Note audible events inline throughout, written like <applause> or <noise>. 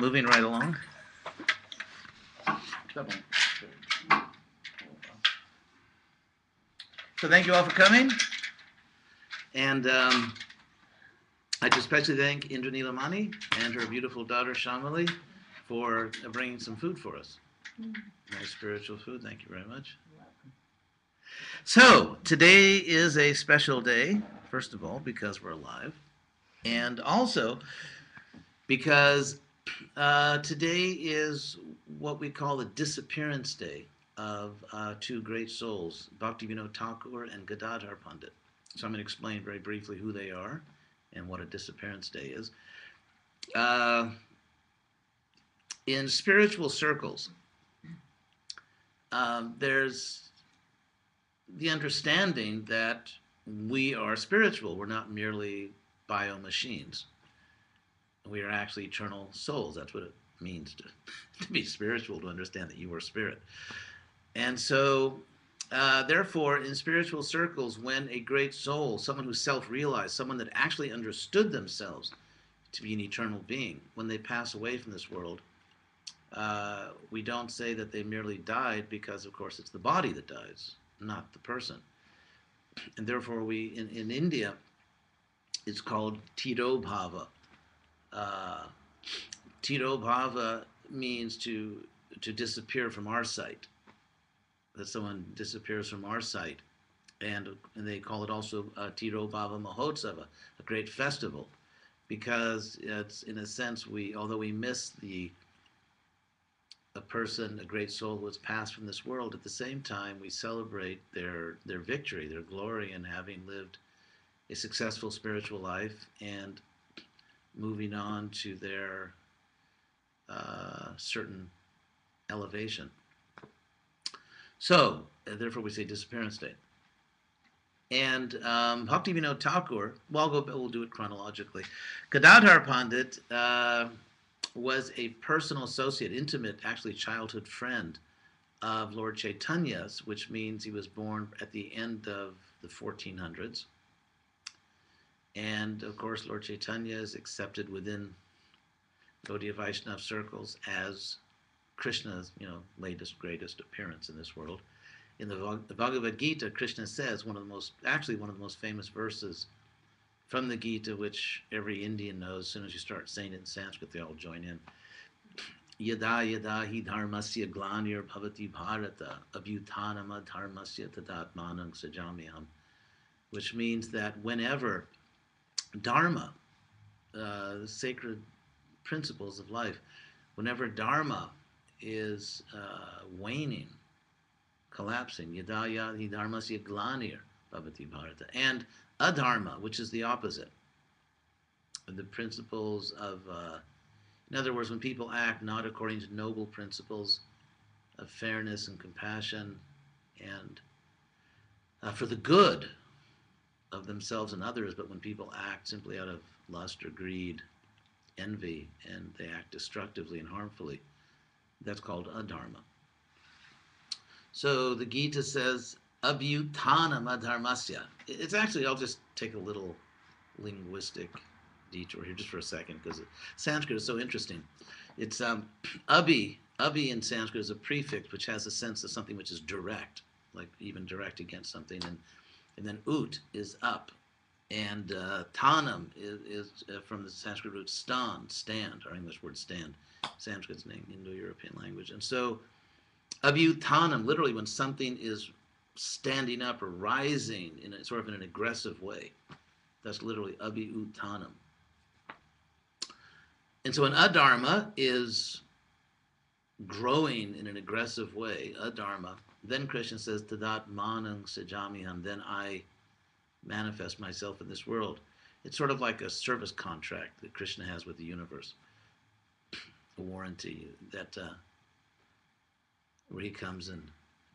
moving right along. So thank you all for coming. And um, I'd especially thank Indra Nilamani and her beautiful daughter Shamali for bringing some food for us. Nice spiritual food. Thank you very much. So today is a special day, first of all, because we're alive, and also because uh, today is what we call the disappearance day of uh, two great souls, Bhaktivinoda Thakur and Gadadhar Pandit. So I'm going to explain very briefly who they are and what a disappearance day is. Uh, in spiritual circles, um, there's the understanding that we are spiritual. We're not merely bio machines. We are actually eternal souls. That's what it means to, <laughs> to be spiritual, to understand that you are spirit. And so, uh, therefore, in spiritual circles, when a great soul, someone who self realized, someone that actually understood themselves to be an eternal being, when they pass away from this world, uh, we don't say that they merely died because, of course, it's the body that dies, not the person. And therefore, we in, in India, it's called Tirobhava. Uh, means to to disappear from our sight. That someone disappears from our sight, and and they call it also uh, Mahotsava, a great festival, because it's in a sense we although we miss the a person, a great soul who has passed from this world, at the same time we celebrate their their victory, their glory in having lived a successful spiritual life and moving on to their uh, certain elevation. So, uh, therefore, we say disappearance date. And um, Bhaktivinoda Thakur, well, go, we'll do it chronologically. Gadadhar Pandit uh, was a personal associate, intimate, actually childhood friend of Lord Chaitanya's, which means he was born at the end of the 1400s. And of course, Lord Chaitanya is accepted within Gaudiya Vaishnava circles as Krishna's, you know, latest greatest appearance in this world. In the, the Bhagavad Gita, Krishna says one of the most, actually one of the most famous verses from the Gita, which every Indian knows. As soon as you start saying it in Sanskrit, they all join in. Yada yada hi dharmasya glanir bhavati bharata abhutanama dharmasya tadatmanang sajamyam, which means that whenever dharma, uh, the sacred principles of life, whenever dharma is uh, waning, collapsing, yada yada hi dharmasya glanir bhavati bharata, and adharma, which is the opposite. The principles of, uh, in other words, when people act not according to noble principles of fairness and compassion and uh, for the good of themselves and others, but when people act simply out of lust or greed, envy, and they act destructively and harmfully, that's called adharma. So the Gita says, abhutanam adharmasya. It's actually, I'll just take a little linguistic detour here just for a second because Sanskrit is so interesting. It's um, <clears throat> abhi, abhi in Sanskrit is a prefix which has a sense of something which is direct, like even direct against something. And, and then ut is up. And uh, tanam is, is uh, from the Sanskrit root stan, stand, our English word stand. Sanskrit's name, Indo-European language. And so abhutanam, literally when something is standing up or rising in a sort of in an aggressive way. That's literally abhiutanam. And so an adharma is growing in an aggressive way, a dharma, Then Krishna says, Tadat manang sajamiham, then I manifest myself in this world. It's sort of like a service contract that Krishna has with the universe, a warranty that uh, where he comes and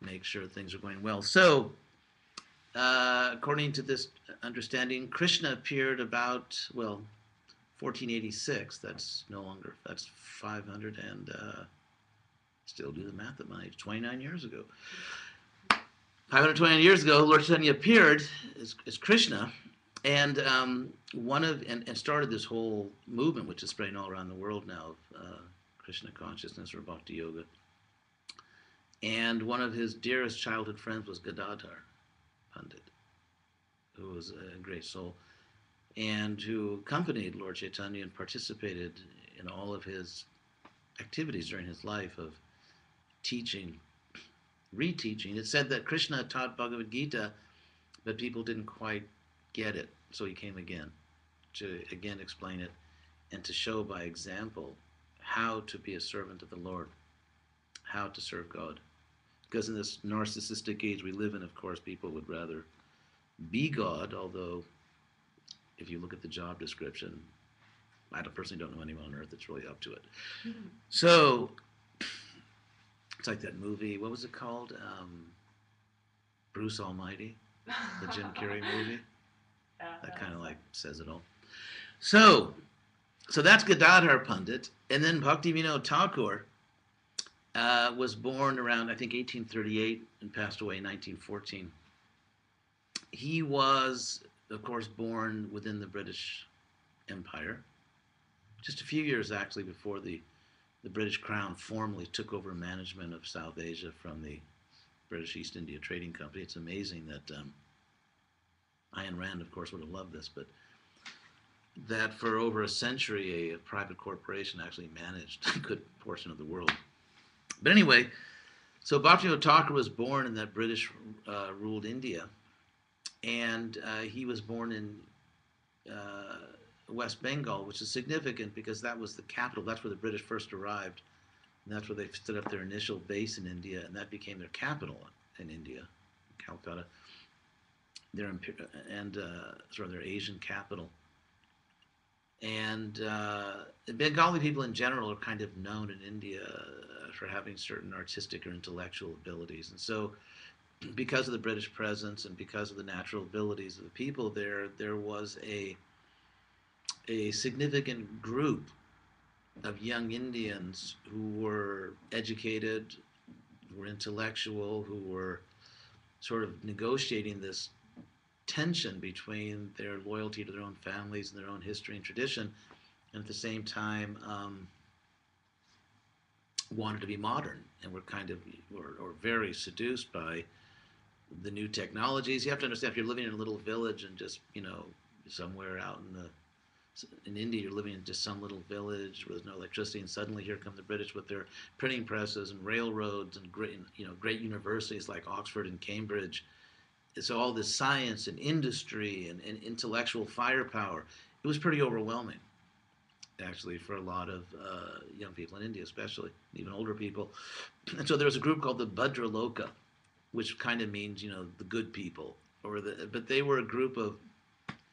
makes sure things are going well. So, uh, according to this understanding, Krishna appeared about, well, 1486. That's no longer, that's 500 and uh, still do the math at my age, 29 years ago. 529 years ago, Lord Chaitanya appeared as, as Krishna, and um, one of and, and, started this whole movement, which is spreading all around the world now, of uh, Krishna consciousness or Bhakti Yoga. And one of his dearest childhood friends was Gadadhar Pandit, who was a great soul, and who accompanied Lord Chaitanya and participated in all of his activities during his life of teaching, reteaching. It said that Krishna taught Bhagavad Gita, but people didn't quite get it, so he came again to again explain it and to show by example how to be a servant of the Lord, how to serve God. Because in this narcissistic age we live in, of course, people would rather be God, although if you look at the job description, I don't, personally don't know anyone on earth that's really up to it. Mm-hmm. So it's like that movie. What was it called? Um, Bruce Almighty, the Jim Carrey <laughs> movie. that kind of like says it all. So, so that's Gadadhar Pandit, and then Bhakti Vinod Thakur uh, was born around I think 1838 and passed away in 1914. He was, of course, born within the British Empire, just a few years actually before the the British Crown formally took over management of South Asia from the British East India Trading Company. It's amazing that um, Ayn Rand, of course, would have loved this, but that for over a century, a, a private corporation actually managed <laughs> a good portion of the world. But anyway, so Bhaktivinoda Thakur was born in that British uh, ruled India, and uh, he was born in uh, West Bengal, which is significant because that was the capital. That's where the British first arrived. And that's where they set up their initial base in India, and that became their capital in India, Calcutta. Their and uh, sort of their Asian capital and uh, Bengali people in general are kind of known in India for having certain artistic or intellectual abilities, and so because of the British presence and because of the natural abilities of the people there, there was a a significant group of young Indians who were educated, who were intellectual, who were sort of negotiating this tension between their loyalty to their own families and their own history and tradition, and at the same time um, wanted to be modern and were kind of or, or very seduced by the new technologies. You have to understand if you're living in a little village and just you know somewhere out in the in India, you're living in just some little village where there's no electricity, and suddenly here come the British with their printing presses and railroads and great, you know, great universities like Oxford and Cambridge, so all this science and industry and, and intellectual firepower, it was pretty overwhelming, actually, for a lot of uh, young people in India, especially even older people. And so there was a group called the Bhadraloka, which kind of means you know the good people, or the but they were a group of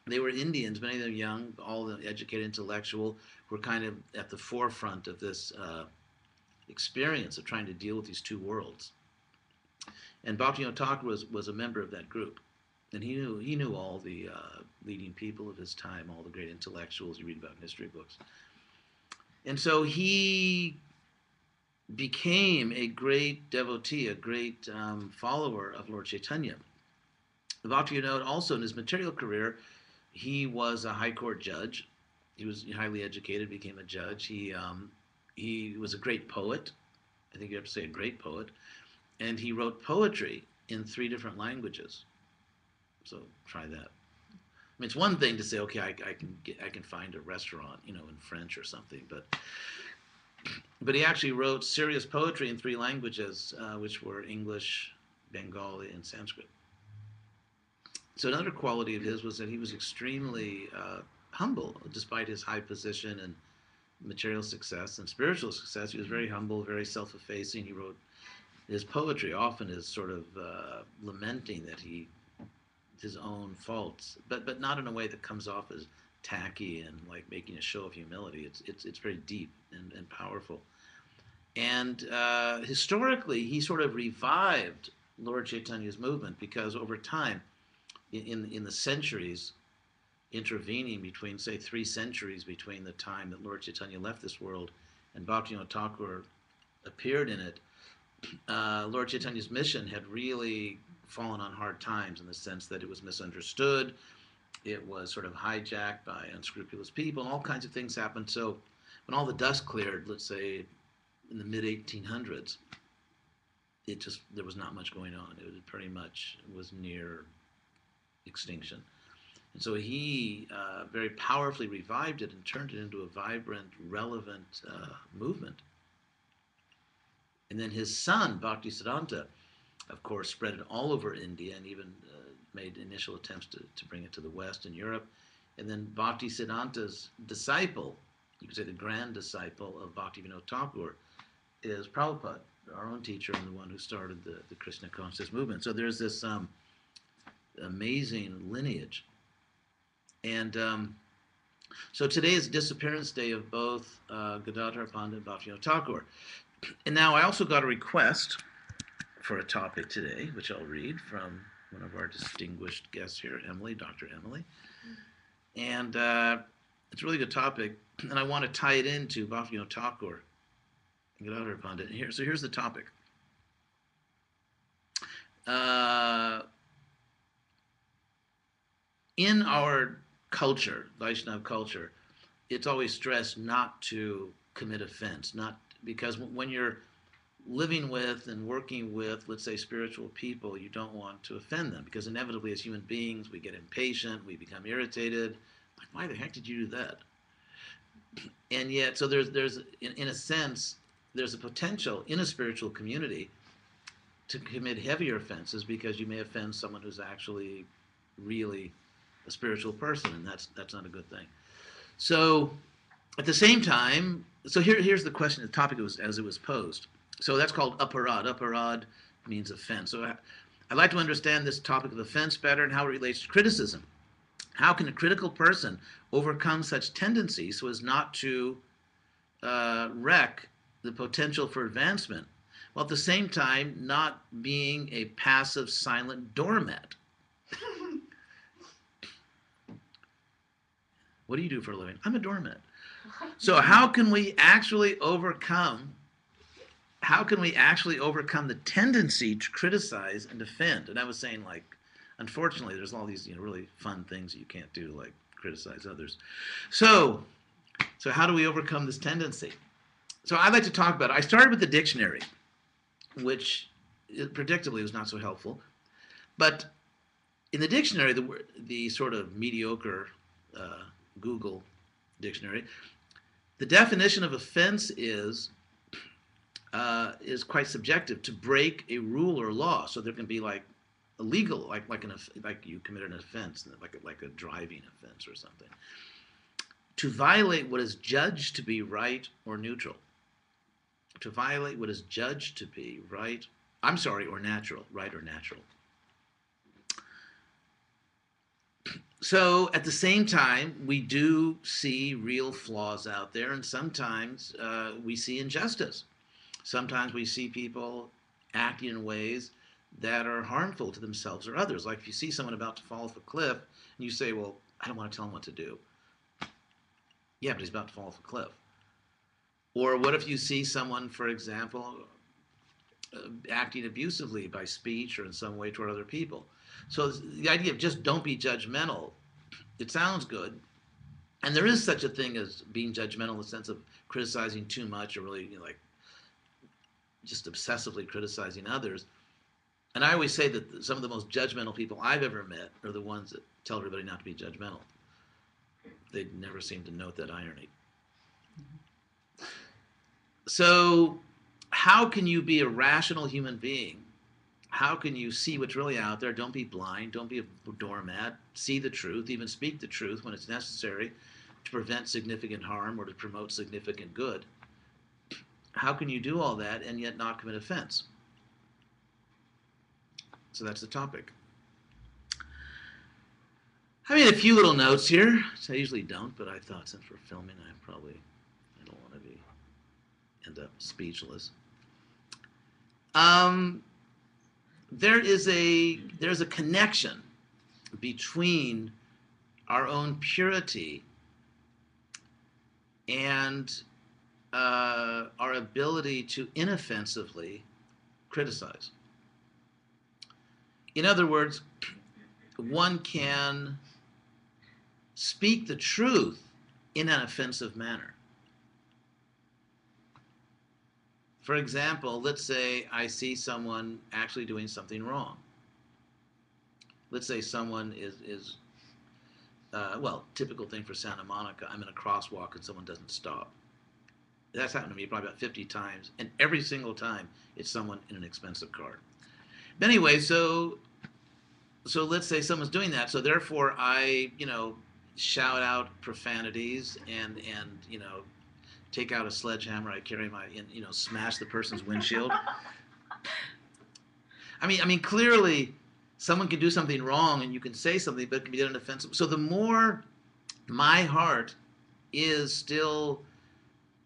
they were Indians, many of them young, all the educated, intellectual, were kind of at the forefront of this uh, experience of trying to deal with these two worlds. And Bhaktivinoda Thakur was, was a member of that group. And he knew, he knew all the uh, leading people of his time, all the great intellectuals you read about in history books. And so he became a great devotee, a great um, follower of Lord Chaitanya. Bhaktivinoda also in his material career, he was a high court judge. He was highly educated, became a judge. He, um, he was a great poet. I think you have to say a great poet and he wrote poetry in three different languages. So try that. I mean, it's one thing to say, okay, I, I can get, I can find a restaurant, you know, in French or something, but but he actually wrote serious poetry in three languages, uh, which were English, Bengali, and Sanskrit. So another quality of his was that he was extremely uh, humble, despite his high position and material success and spiritual success. He was very humble, very self-effacing. He wrote his poetry often is sort of uh, lamenting that he his own faults, but but not in a way that comes off as tacky and like making a show of humility. It's it's it's very deep and, and powerful. And uh, historically, he sort of revived Lord Chaitanya's movement because over time, in, in, the centuries intervening between, say, three centuries between the time that Lord Chaitanya left this world and Bhaktivinoda Thakur appeared in it, uh, Lord Chaitanya's mission had really fallen on hard times in the sense that it was misunderstood, it was sort of hijacked by unscrupulous people, and all kinds of things happened. So when all the dust cleared, let's say in the mid 1800s, it just there was not much going on. It was pretty much was near extinction. And so he uh, very powerfully revived it and turned it into a vibrant, relevant uh, movement. And then his son, Bhakti Bhaktisiddhanta, of course, spread it all over India and even uh, made initial attempts to, to bring it to the West and Europe. And then Bhakti Bhaktisiddhanta's disciple, you could say the grand disciple of Bhakti Bhaktivinoda Thakur, is Prabhupada, our own teacher and the one who started the, the Krishna consciousness movement. So there's this um, amazing lineage. And um, so today is disappearance day of both uh, Gadadhar Pandit and Bhaktivinoda Thakur. <clears throat> And now I also got a request for a topic today, which I'll read from one of our distinguished guests here, Emily, Dr. Emily. And uh, it's a really good topic, and I want to tie it into Bhaktivinoda Thakur and Gadadhar Pandit. Here, so here's the topic. Uh, in our culture, Vaishnav culture, it's always stressed not to commit offense, not because when you're living with and working with, let's say, spiritual people, you don't want to offend them because inevitably, as human beings, we get impatient, we become irritated. Like, why the heck did you do that? <clears throat> And yet, so there's there's in, in a sense, there's a potential in a spiritual community to commit heavier offenses because you may offend someone who's actually really a spiritual person, and that's that's not a good thing. So, at the same time, so here here's the question, the topic was as it was posed. So that's called aparad. Aparad means offense. So I, I'd like to understand this topic of offense better and how it relates to criticism. How can a critical person overcome such tendencies so as not to uh, wreck the potential for advancement, while at the same time not being a passive, silent doormat? What do you do for a living? I'm a doormat. So how can we actually overcome how can we actually overcome the tendency to criticize and defend? And I was saying, like, unfortunately, there's all these you know really fun things you can't do, like criticize others. So, so how do we overcome this tendency? So I'd like to talk about. It. I started with the dictionary, which predictably was not so helpful, but in the dictionary, the the sort of mediocre uh, Google dictionary, the definition of offense is uh, is quite subjective to break a rule or law. So there can be like illegal, like like an like you commit an offense, like a, like a driving offense or something. To violate what is judged to be right or neutral. To violate what is judged to be right, I'm sorry, or natural, right or natural. So at the same time, we do see real flaws out there, and sometimes uh, we see injustice. Sometimes we see people acting in ways that are harmful to themselves or others. Like if you see someone about to fall off a cliff and you say, Well, I don't want to tell him what to do. Yeah, but he's about to fall off a cliff. Or what if you see someone, for example, uh, acting abusively by speech or in some way toward other people? So the idea of just don't be judgmental, it sounds good. And there is such a thing as being judgmental in the sense of criticizing too much or really you know, like just obsessively criticizing others. And I always say that some of the most judgmental people I've ever met are the ones that tell everybody not to be judgmental. They never seem to note that irony. So, how can you be a rational human being? How can you see what's really out there? Don't be blind. Don't be a doormat. See the truth, even speak the truth when it's necessary to prevent significant harm or to promote significant good how can you do all that and yet not commit offense? So that's the topic. I made a few little notes here. I usually don't, but I thought since we're filming, I probably I don't want to be end up speechless. Um, there is a there's a connection between our own purity and uh, our ability to inoffensively criticize. In other words, one can speak the truth in an offensive manner. For example, let's say I see someone actually doing something wrong. Let's say someone is, is uh, well, typical thing for Santa Monica, I'm in a crosswalk and someone doesn't stop. That's happened to me probably about 50 times, and every single time it's someone in an expensive car. But anyway, so so let's say someone's doing that, so therefore I, you know, shout out profanities and and you know take out a sledgehammer. I carry my, you know, smash the person's windshield. <laughs> I mean, I mean, clearly, someone can do something wrong, and you can say something, but it can be done offensive. So the more my heart is still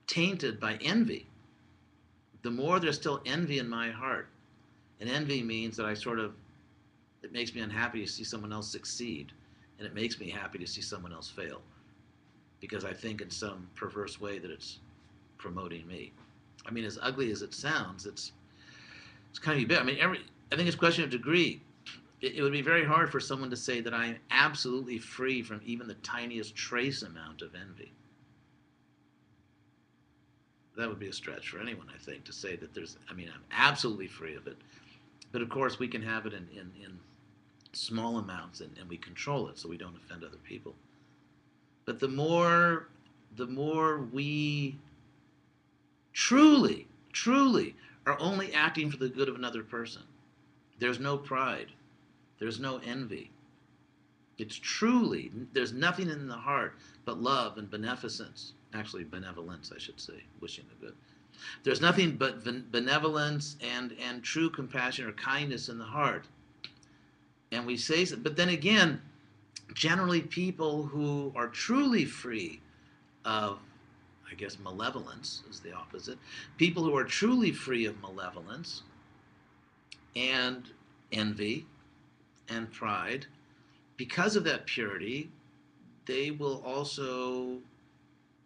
tainted by envy, the more there's still envy in my heart, and envy means that I sort of, it makes me unhappy to see someone else succeed, and it makes me happy to see someone else fail because I think in some perverse way that it's promoting me. I mean, as ugly as it sounds, it's it's kind of bit. I mean, every I think it's a question of degree. It, it would be very hard for someone to say that I am absolutely free from even the tiniest trace amount of envy. That would be a stretch for anyone, I think, to say that there's. I mean, I'm absolutely free of it. But of course, we can have it in, in, in small amounts and, and we control it so we don't offend other people. But the more the more we truly, truly are only acting for the good of another person. There's no pride. There's no envy. It's truly, there's nothing in the heart but love and beneficence. Actually, benevolence, I should say, wishing the good. There's nothing but benevolence and, and true compassion or kindness in the heart. And we say, but then again, generally people who are truly free of, I guess, malevolence is the opposite. People who are truly free of malevolence and envy and pride, because of that purity, they will also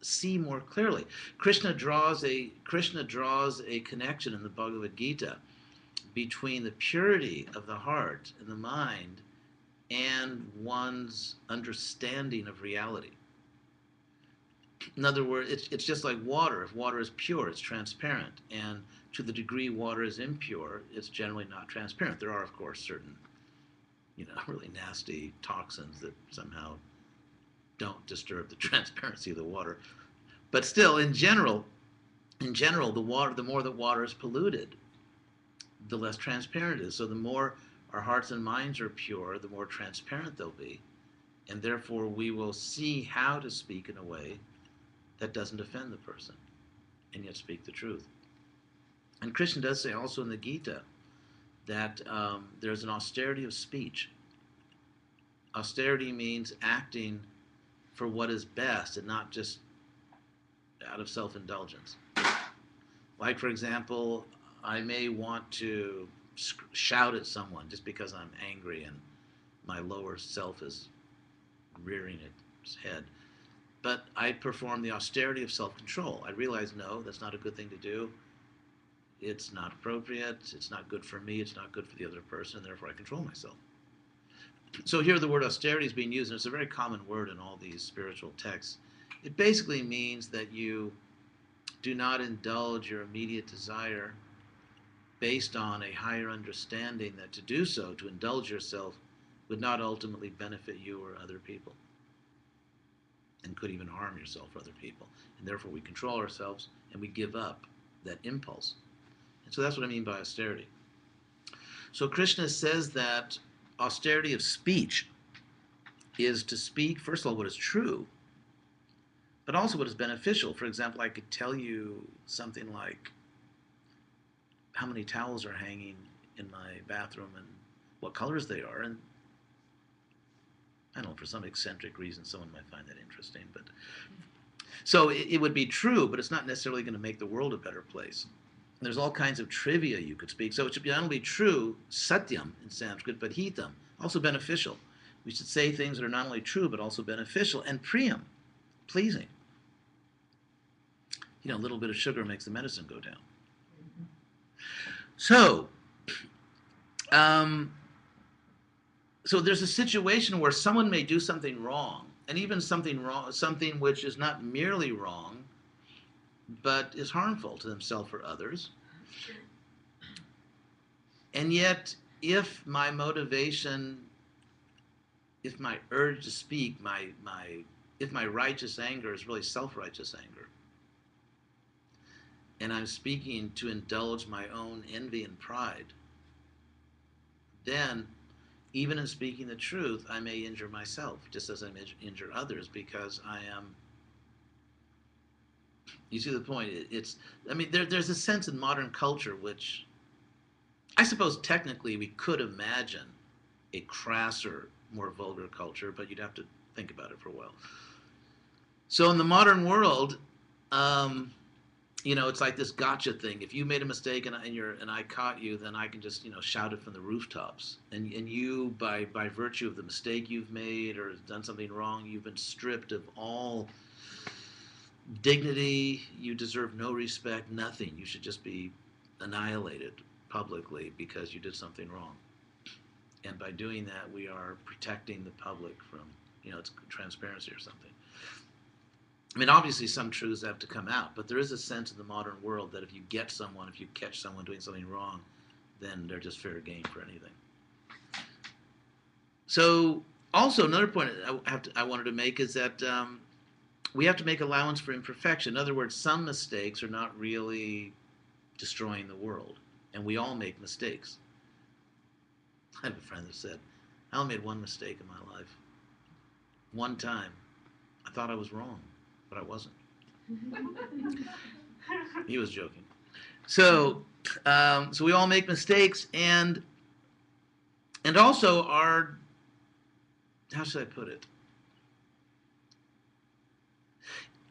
see more clearly. Krishna draws a Krishna draws a connection in the Bhagavad Gita between the purity of the heart and the mind and one's understanding of reality. In other words, it's, it's just like water. If water is pure, it's transparent. And to the degree water is impure, it's generally not transparent. There are, of course, certain, you know, <laughs> really nasty toxins that somehow don't disturb the <laughs> transparency of the water. But still, in general, in general, the water, the more that water is polluted, the less transparent it is. So the more our hearts and minds are pure, the more transparent they'll be. And therefore, we will see how to speak in a way that doesn't offend the person and yet speak the truth. And Krishna does say also in the Gita that um, there's an austerity of speech. Austerity means acting for what is best and not just out of self indulgence. Like, for example, I may want to shout at someone just because I'm angry and my lower self is rearing its head. But I perform the austerity of self control. I realize, no, that's not a good thing to do. It's not appropriate. It's not good for me. It's not good for the other person, therefore I control myself. So here the word austerity is being used, and it's a very common word in all these spiritual texts. It basically means that you do not indulge your immediate desire based on a higher understanding that to do so, to indulge yourself, would not ultimately benefit you or other people and could even harm yourself or other people. And therefore, we control ourselves and we give up that impulse. And so that's what I mean by austerity. So Krishna says that austerity of speech is to speak, first of all, what is true, but also what is beneficial. For example, I could tell you something like, how many towels are hanging in my bathroom and what colors they are. And I don't know, for some eccentric reason, someone might find that interesting. But so it, it would be true, but it's not necessarily going to make the world a better place. There's all kinds of trivia you could speak. So it should be not only true, satyam in Sanskrit, but hitam, also beneficial. We should say things that are not only true, but also beneficial, and priyam, pleasing. You know, a little bit of sugar makes the medicine go down. So, um, so there's a situation where someone may do something wrong, and even something wrong, something which is not merely wrong, but is harmful to themselves or others. And yet, if my motivation, if my urge to speak, my, my, if my righteous anger is really self righteous anger, and I'm speaking to indulge my own envy and pride, then even in speaking the truth, I may injure myself just as I injure others because I am. You see the point? It's, I mean, there, there's a sense in modern culture which I suppose technically we could imagine a crasser, more vulgar culture, but you'd have to think about it for a while. So in the modern world, um, you know, it's like this gotcha thing. If you made a mistake and, and you're and I caught you, then I can just you know shout it from the rooftops. And and you, by by virtue of the mistake you've made or done something wrong, you've been stripped of all dignity. You deserve no respect, nothing. You should just be annihilated publicly because you did something wrong. And by doing that, we are protecting the public from you know it's transparency or something. I mean, obviously, some truths have to come out, but there is a sense in the modern world that if you get someone, if you catch someone doing something wrong, then they're just fair game for anything. So, also another point I to, I wanted to make is that um, we have to make allowance for imperfection. In other words, some mistakes are not really destroying the world, and we all make mistakes. I have a friend that said, "I only made one mistake in my life. One time, I thought I was wrong." But I wasn't. he was joking. So, um, so we all make mistakes, and and also our how should I put it?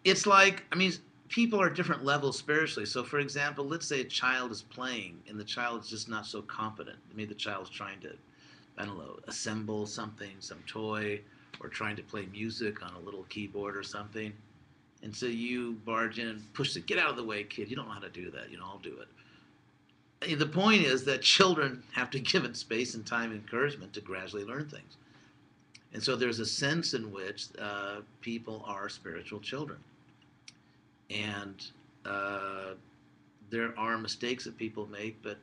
It's like I mean, people are different levels spiritually. So, for example, let's say a child is playing, and the child is just not so competent. Maybe the child's trying to, I don't know, assemble something, some toy, or trying to play music on a little keyboard or something and so you barge in and push it. Get out of the way, kid. You don't know how to do that. You know, I'll do it. The point is that children <laughs> have to given space and time and encouragement to gradually learn things. And so there's a sense in which uh, people are spiritual children. And uh, there are mistakes that people make, but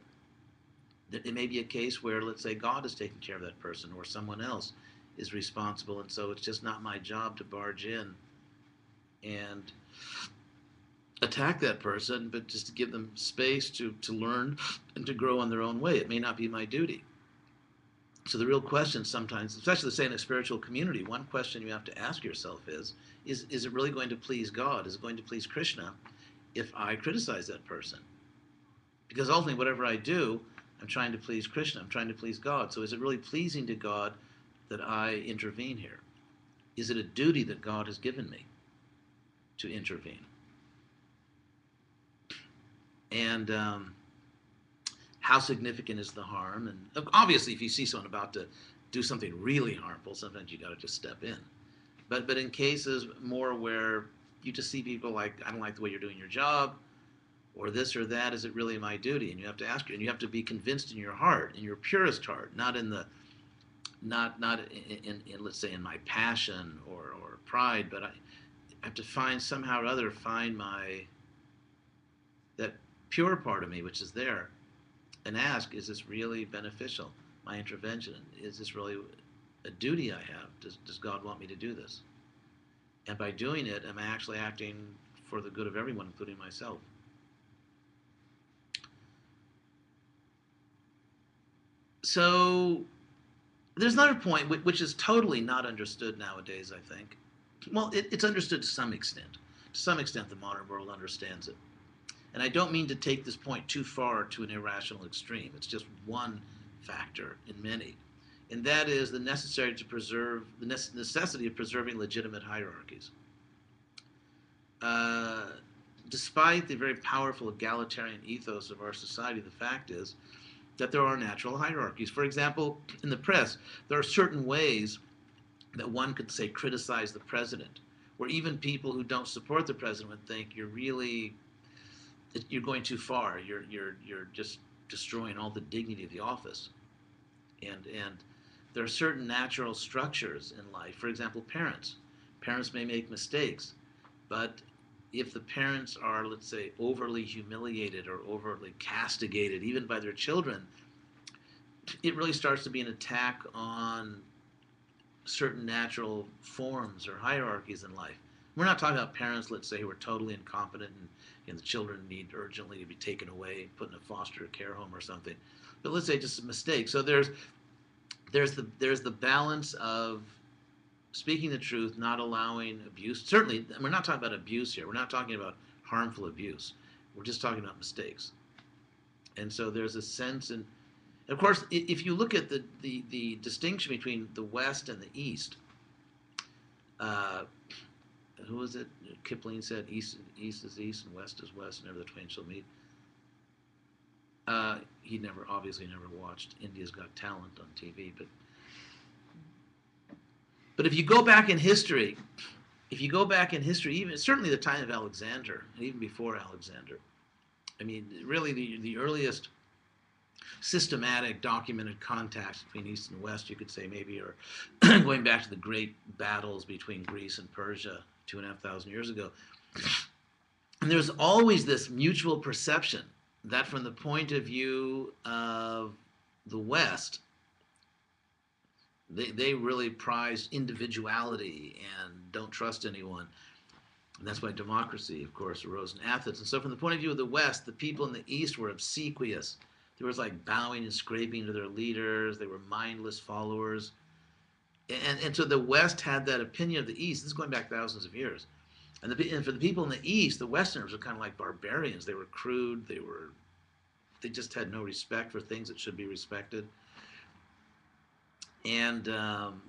it may be a case where, let's say, God is taking care of that person or someone else is responsible. And so it's just not my job to barge in and attack that person, but just to give them space to, to learn and to grow in their own way. It may not be my duty. So the real question sometimes, especially say in a spiritual community, one question you have to ask yourself is, is, is it really going to please God? Is it going to please Krishna if I criticize that person? Because ultimately, whatever I do, I'm trying to please Krishna. I'm trying to please God. So is it really pleasing to God that I intervene here? Is it a duty that God has given me? To intervene. And um, how significant is the harm? And obviously, if you see someone about to do something really harmful, sometimes you got to just step in. But but in cases more where you just see people like I don't like the way you're doing your job, or this or that, is it really my duty? And you have to ask, and you have to be convinced in your heart, in your purest heart, not in the, not not in, in, in let's say in my passion or or pride, but I, have to find somehow or other find my that pure part of me which is there and ask is this really beneficial? My intervention is this really a duty i have? Does, does god want me to do this? And by doing it am i actually acting for the good of everyone including myself? So there's another point which is totally not understood nowadays i think well, it, it's understood to some extent. To some extent, the modern world understands it. And I don't mean to take this point too far to an irrational extreme. It's just one factor in many. And that is the necessary to preserve the necessity of preserving legitimate hierarchies. Uh, despite the very powerful egalitarian ethos of our society, the fact is that there are natural hierarchies. For example, in the press, there are certain ways that one could say criticize the president, where even people who don't support the president would think you're really you're going too far. You're you're you're just destroying all the dignity of the office. And and there are certain natural structures in life. For example, parents. Parents may make mistakes, but if the parents are, let's say, overly humiliated or overly castigated, even by their children, it really starts to be an attack on certain natural forms or hierarchies in life. We're not talking about parents, let's say, who are totally incompetent and, the children need urgently to be taken away, put in a foster care home or something. But let's say just a mistake. So there's there's the there's the balance of speaking the truth, not allowing abuse. Certainly, we're not talking about abuse here. We're not talking about harmful abuse. We're just talking about mistakes. And so there's a sense, and of course, if you look at the, the, the distinction between the West and the East, uh, who was it? Kipling said, "East, east is east, and West is west. and Never the twain shall meet." Uh, he never, obviously, never watched India's Got Talent on TV, but but if you go back in history, if you go back in history, even certainly the time of Alexander, and even before Alexander, I mean, really the, the earliest systematic documented contacts between East and West, you could say maybe, are <clears throat> going back to the great battles between Greece and Persia two and a half thousand years ago. And there's always this mutual perception that from the point of view of the West, they, they really prize individuality and don't trust anyone. And that's why democracy, of course, arose in Athens. And so, from the point of view of the West, the people in the East were obsequious. There was like bowing and scraping to their leaders. They were mindless followers. And, and so the West had that opinion of the East. This is going back thousands of years. And, the, and for the people in the East, the Westerners were kind of like barbarians. They were crude. They were, they just had no respect for things that should be respected. And um,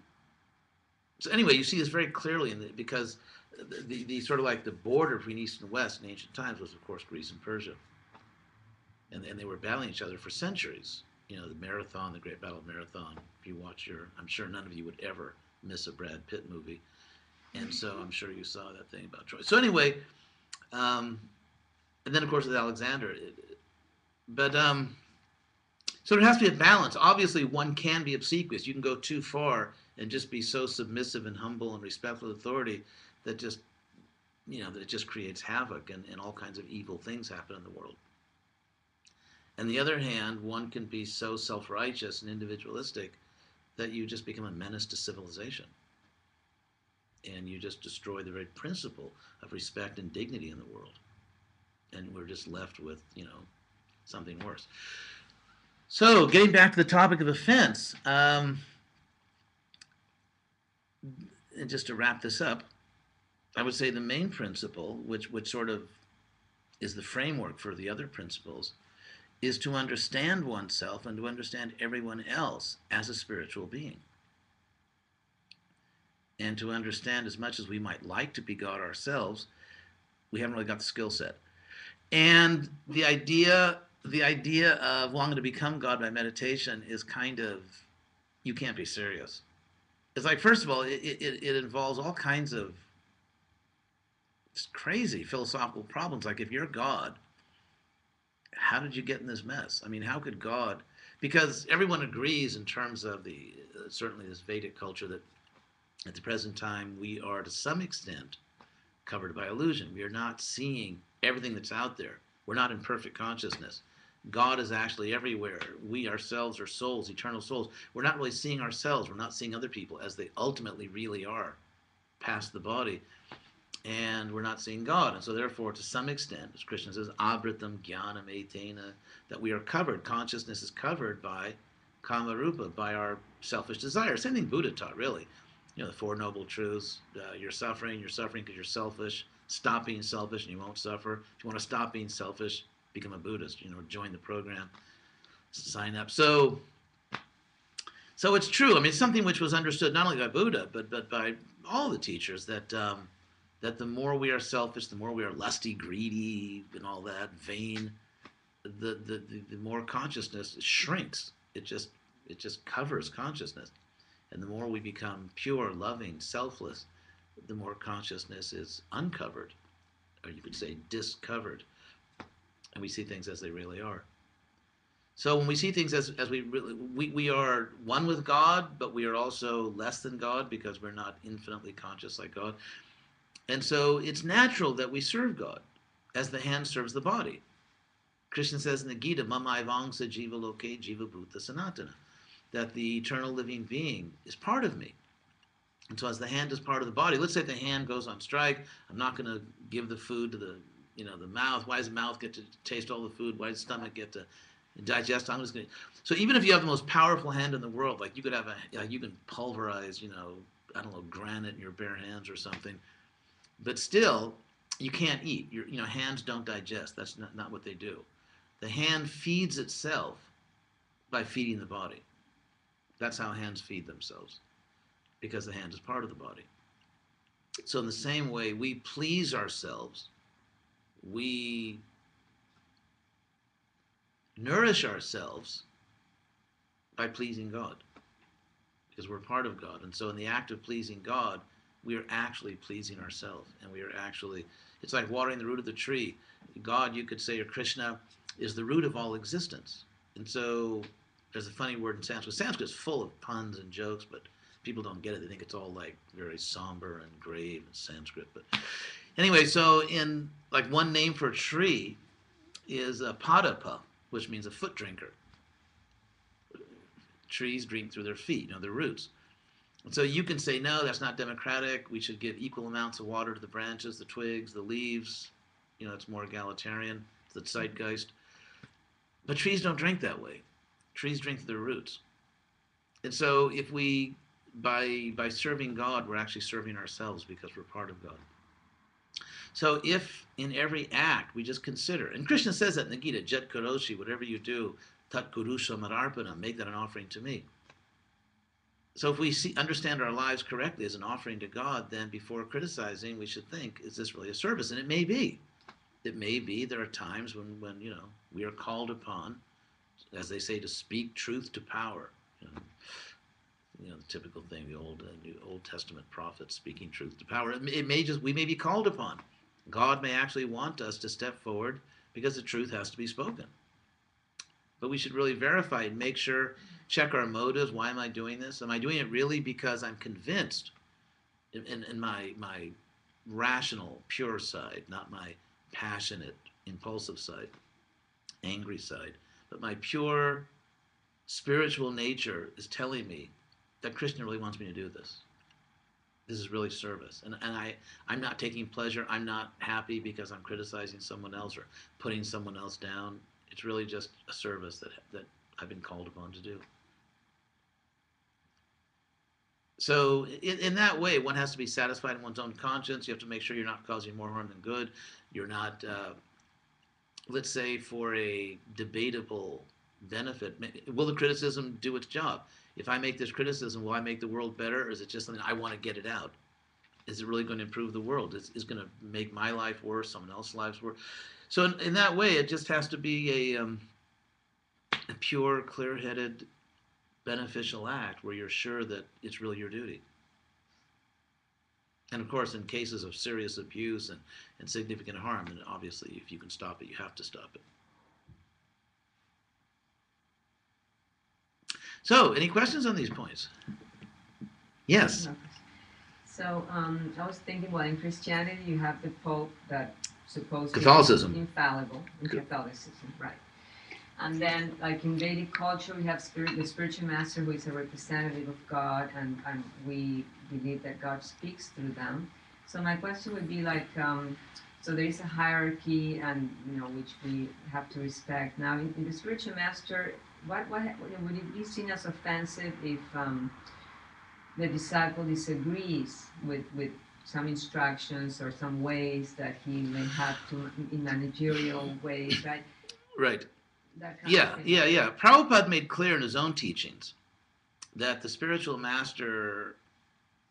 so anyway, you see this very clearly the, because the, the, the, sort of like the border between East and West in ancient times was, of course, Greece and Persia. And, and they were battling each other for centuries. You know, the Marathon, the Great Battle of Marathon. If you watch your, I'm sure none of you would ever miss a Brad Pitt movie. And so I'm sure you saw that thing about Troy. So anyway, um, and then of course with Alexander, it, but um, so there has to be a balance. Obviously, one can be obsequious. You can go too far and just be so submissive and humble and respectful of authority that just, you know, that it just creates havoc and, and all kinds of evil things happen in the world. On the other hand, one can be so self righteous and individualistic that you just become a menace to civilization. And you just destroy the very principle of respect and dignity in the world. And we're just left with, you know, something worse. So, getting back to the topic of offense, um, and just to wrap this up, I would say the main principle, which which sort of is the framework for the other principles, is to understand oneself and to understand everyone else as a spiritual being. And to understand as much as we might like to be God ourselves, we haven't really got the skill set. And the idea the idea of wanting to become God by meditation is kind of, you can't be serious. It's like, first of all, it, it, it involves all kinds of crazy philosophical problems. Like, if you're God, how did you get in this mess? I mean, how could God? Because everyone agrees in terms of the uh, certainly this Vedic culture that at the present time we are to some extent covered by illusion. We are not seeing everything that's out there. We're not in perfect consciousness. God is actually everywhere. We ourselves are souls, eternal souls. We're not really seeing ourselves. We're not seeing other people as they ultimately really are, past the body. And we're not seeing God. And so, therefore, to some extent, as Krishna says, abritam jnanam etena, that we are covered. Consciousness is covered by kamarupa, by our selfish desires. Same thing Buddha taught, really. You know, the Four Noble Truths. Uh, you're suffering. You're suffering because you're selfish. Stop being selfish and you won't suffer. If you want to stop being selfish, become a Buddhist, you know, join the program, sign up. So, so it's true. I mean, it's something which was understood not only by Buddha, but but by all the teachers that um, that the more we are selfish, the more we are lusty, greedy, and all that, vain, the the, the, the more consciousness shrinks. It just it just covers consciousness, and the more we become pure, loving, selfless, the more consciousness is uncovered, or you could say discovered and we see things as they really are. So when we see things as, as we really, we, we are one with God, but we are also less than God because we're not infinitely conscious like God. And so it's natural that we serve God as the hand serves the body. Krishna says in the Gita, Mamai Vangsa Jiva Loke Jiva Bhuta Sanatana, that the eternal living being is part of me. And so as the hand is part of the body, let's say the hand goes on strike, I'm not going to give the food to the, you know, the mouth. Why does the mouth get to taste all the food? Why does the stomach get to digest? I'm just going to. So even if you have the most powerful hand in the world, like you could have a, like you can pulverize, you know, I don't know, granite in your bare hands or something, but still, you can't eat. Your, you know, hands don't digest. That's not, not what they do. The hand feeds itself by feeding the body. That's how hands feed themselves because the hand is part of the body. So, in the same way, we please ourselves, we nourish ourselves by pleasing God because we're part of God. And so, in the act of pleasing God, we are actually pleasing ourselves and we are actually, it's like watering the root of the tree. God, you could say, or Krishna, is the root of all existence. And so, there's a funny word in Sanskrit. Sanskrit is full of puns and jokes, but people don't get it. They think it's all like very somber and grave in Sanskrit. But anyway, so in like one name for a tree is a padapa, which means a foot drinker. Trees drink through their feet, you know, their roots. So you can say, no, that's not democratic. We should give equal amounts of water to the branches, the twigs, the leaves. You know, it's more egalitarian. It's the zeitgeist. But trees don't drink that way. Trees drink through their roots. And so if we by by serving God, we're actually serving ourselves because we're part of God. So if in every act we just consider, and Krishna says that in the Gita, Yat Karoshi, whatever you do, Tat Kurusha Mararpana, make that an offering to me. So if we see, understand our lives correctly as an offering to God, then before criticizing, we should think, is this really a service? And it may be. It may be there are times when, when you know, we are called upon, as they say, to speak truth to power. You know, you know, the typical thing, the old uh, Old Testament prophets speaking truth to power. It may, it may just we may be called upon. God may actually want us to step forward because the truth has to be spoken. But we should really verify and make sure, check our motives. Why am I doing this? Am I doing it really because I'm convinced in, in, in my my rational, pure side, not my passionate, impulsive side, angry side, but my pure spiritual nature is telling me that Krishna really wants me to do this. This is really service. And, and I, I'm not taking pleasure. I'm not happy because I'm criticizing someone else or putting someone else down. It's really just a service that, that I've been called upon to do. So, in, in that way, one has to be satisfied in one's own conscience. You have to make sure you're not causing more harm than good. You're not, uh, let's say, for a debatable benefit. Will the criticism do its job? if I make this criticism, will I make the world better, or is it just something I want to get it out? Is it really going to improve the world? Is it going to make my life worse, someone else's life worse? So in, in, that way, it just has to be a, um, a pure, clear-headed, beneficial act where you're sure that it's really your duty. And of course, in cases of serious abuse and, and significant harm, then obviously, if you can stop it, you have to stop it. So, any questions on these points? Yes. So, um, I was thinking, well, in Christianity, you have the Pope that supposedly Catholicism. infallible in Catholicism, right? And then, like in Vedic culture, we have spirit, the spiritual master who is a representative of God, and, and we believe that God speaks through them. So my question would be like, um, so there is a hierarchy, and you know, which we have to respect. Now, in, in the spiritual master, what, what would it be seen as offensive if um, the disciple disagrees with, with some instructions or some ways that he may have to in managerial ways, right? Right. Yeah, yeah, yeah. Prabhupada made clear in his own teachings that the spiritual master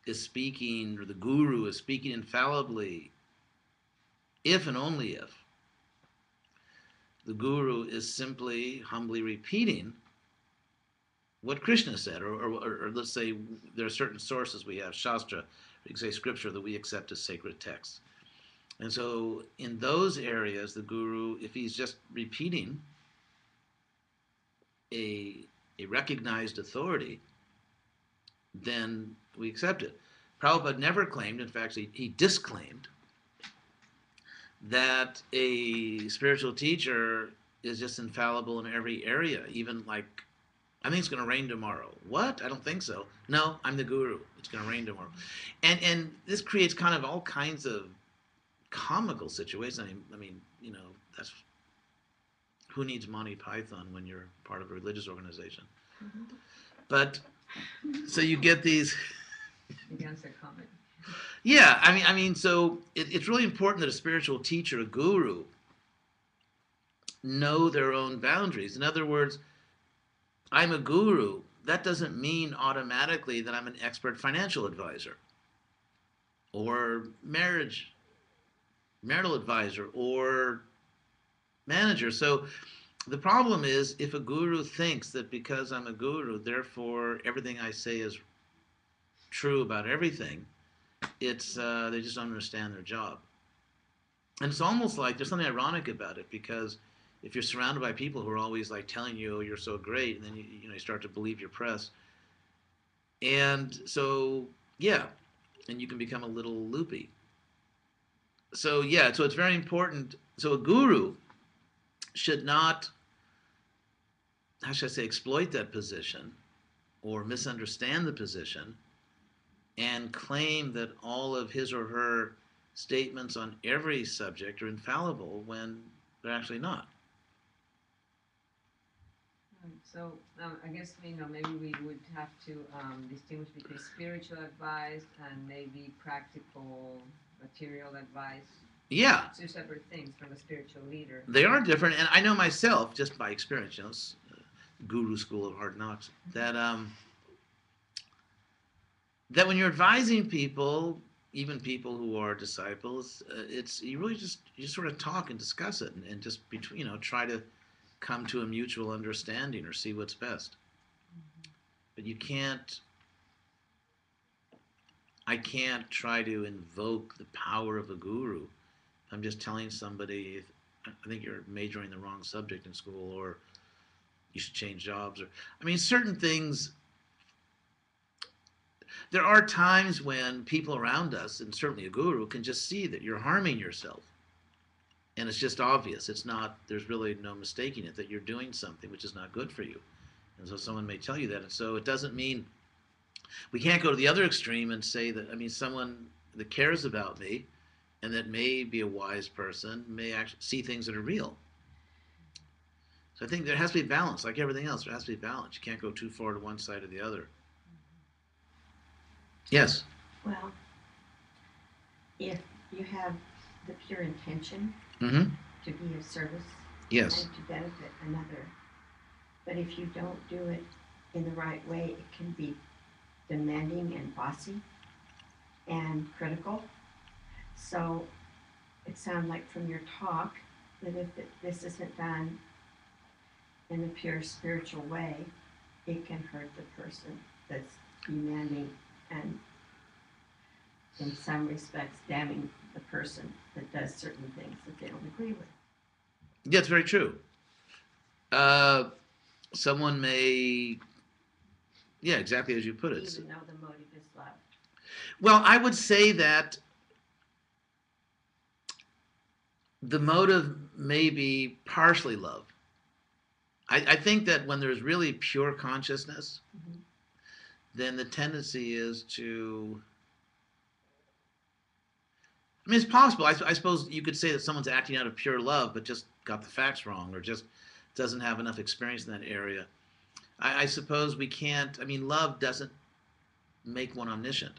is speaking, or the guru is speaking infallibly, if and only if the guru is simply humbly repeating what Krishna said, or, or, or, let's say there are certain sources we have, Shastra, you can say scripture, that we accept as sacred texts. And so in those areas, the guru, if he's just repeating a, a recognized authority, then we accept it. Prabhupada never claimed, in fact, he, he disclaimed, that a spiritual teacher is just infallible in every area, even like, I think it's going to rain tomorrow. What? I don't think so. No, I'm the guru. It's going to rain tomorrow. And and this creates kind of all kinds of comical situations. I mean, I mean, you know, that's who needs Monty Python when you're part of a religious organization. Mm-hmm. But so you get these Against <laughs> the comment. yeah, I mean, I mean, so it, it's really important that a spiritual teacher, a guru, know their own boundaries. In other words, I'm a guru. That doesn't mean automatically that I'm an expert financial advisor, or marriage, marital advisor, or manager. So the problem is if a guru thinks that because I'm a guru, therefore everything I say is true about everything it's uh, they just don't understand their job. And it's almost like there's something ironic about it because if you're surrounded by people who are always like telling you oh, you're so great and then you, you know you start to believe your press. And so yeah and you can become a little loopy. So yeah so it's very important. So a guru should not how should i say exploit that position or misunderstand the position and claim that all of his or her statements on every subject are infallible when they're actually not. Um, So, um, I guess, you know, maybe we would have to, um, distinguish between spiritual advice and maybe practical material advice. Yeah, Two separate things from a spiritual leader. they are different, and I know myself just by experience, you know, Guru School of Hard Knocks, that um, that when you're advising people, even people who are disciples, uh, it's you really just you just sort of talk and discuss it, and, and just between you know try to come to a mutual understanding or see what's best. But you can't. I can't try to invoke the power of a guru. I'm just telling somebody, I think you're majoring the wrong subject in school, or you should change jobs, or I mean, certain things. There are times when people around us, and certainly a guru, can just see that you're harming yourself. And it's just obvious. It's not, there's really no mistaking it, that you're doing something which is not good for you. And so someone may tell you that. And so it doesn't mean we can't go to the other extreme and say that, I mean, someone that cares about me and that may be a wise person may actually see things that are real. So I think there has to be balance, like everything else. There has to be balance. You can't go too far to one side or the other. Yes. Well, if you have the pure intention Mm-hmm. to be of service Yes. and to benefit another, but if you don't do it in the right way, it can be demanding and bossy and critical. So it sounds like from your talk that if it- this isn't done in a pure spiritual way, it can hurt the person that's demanding and in some respects damning the person that does certain things that they don't agree with. Yeah, it's very true. Uh, someone may, yeah, exactly as you put it. Even though the motive is love. Well, I would say that the motive may be partially love. I, I think that when there's really pure consciousness, Mhm. then the tendency is to. I mean, it's possible. I, I suppose you could say that someone's acting out of pure love, but just got the facts wrong, or just doesn't have enough experience in that area. I, I suppose we can't. I mean, love doesn't make one omniscient.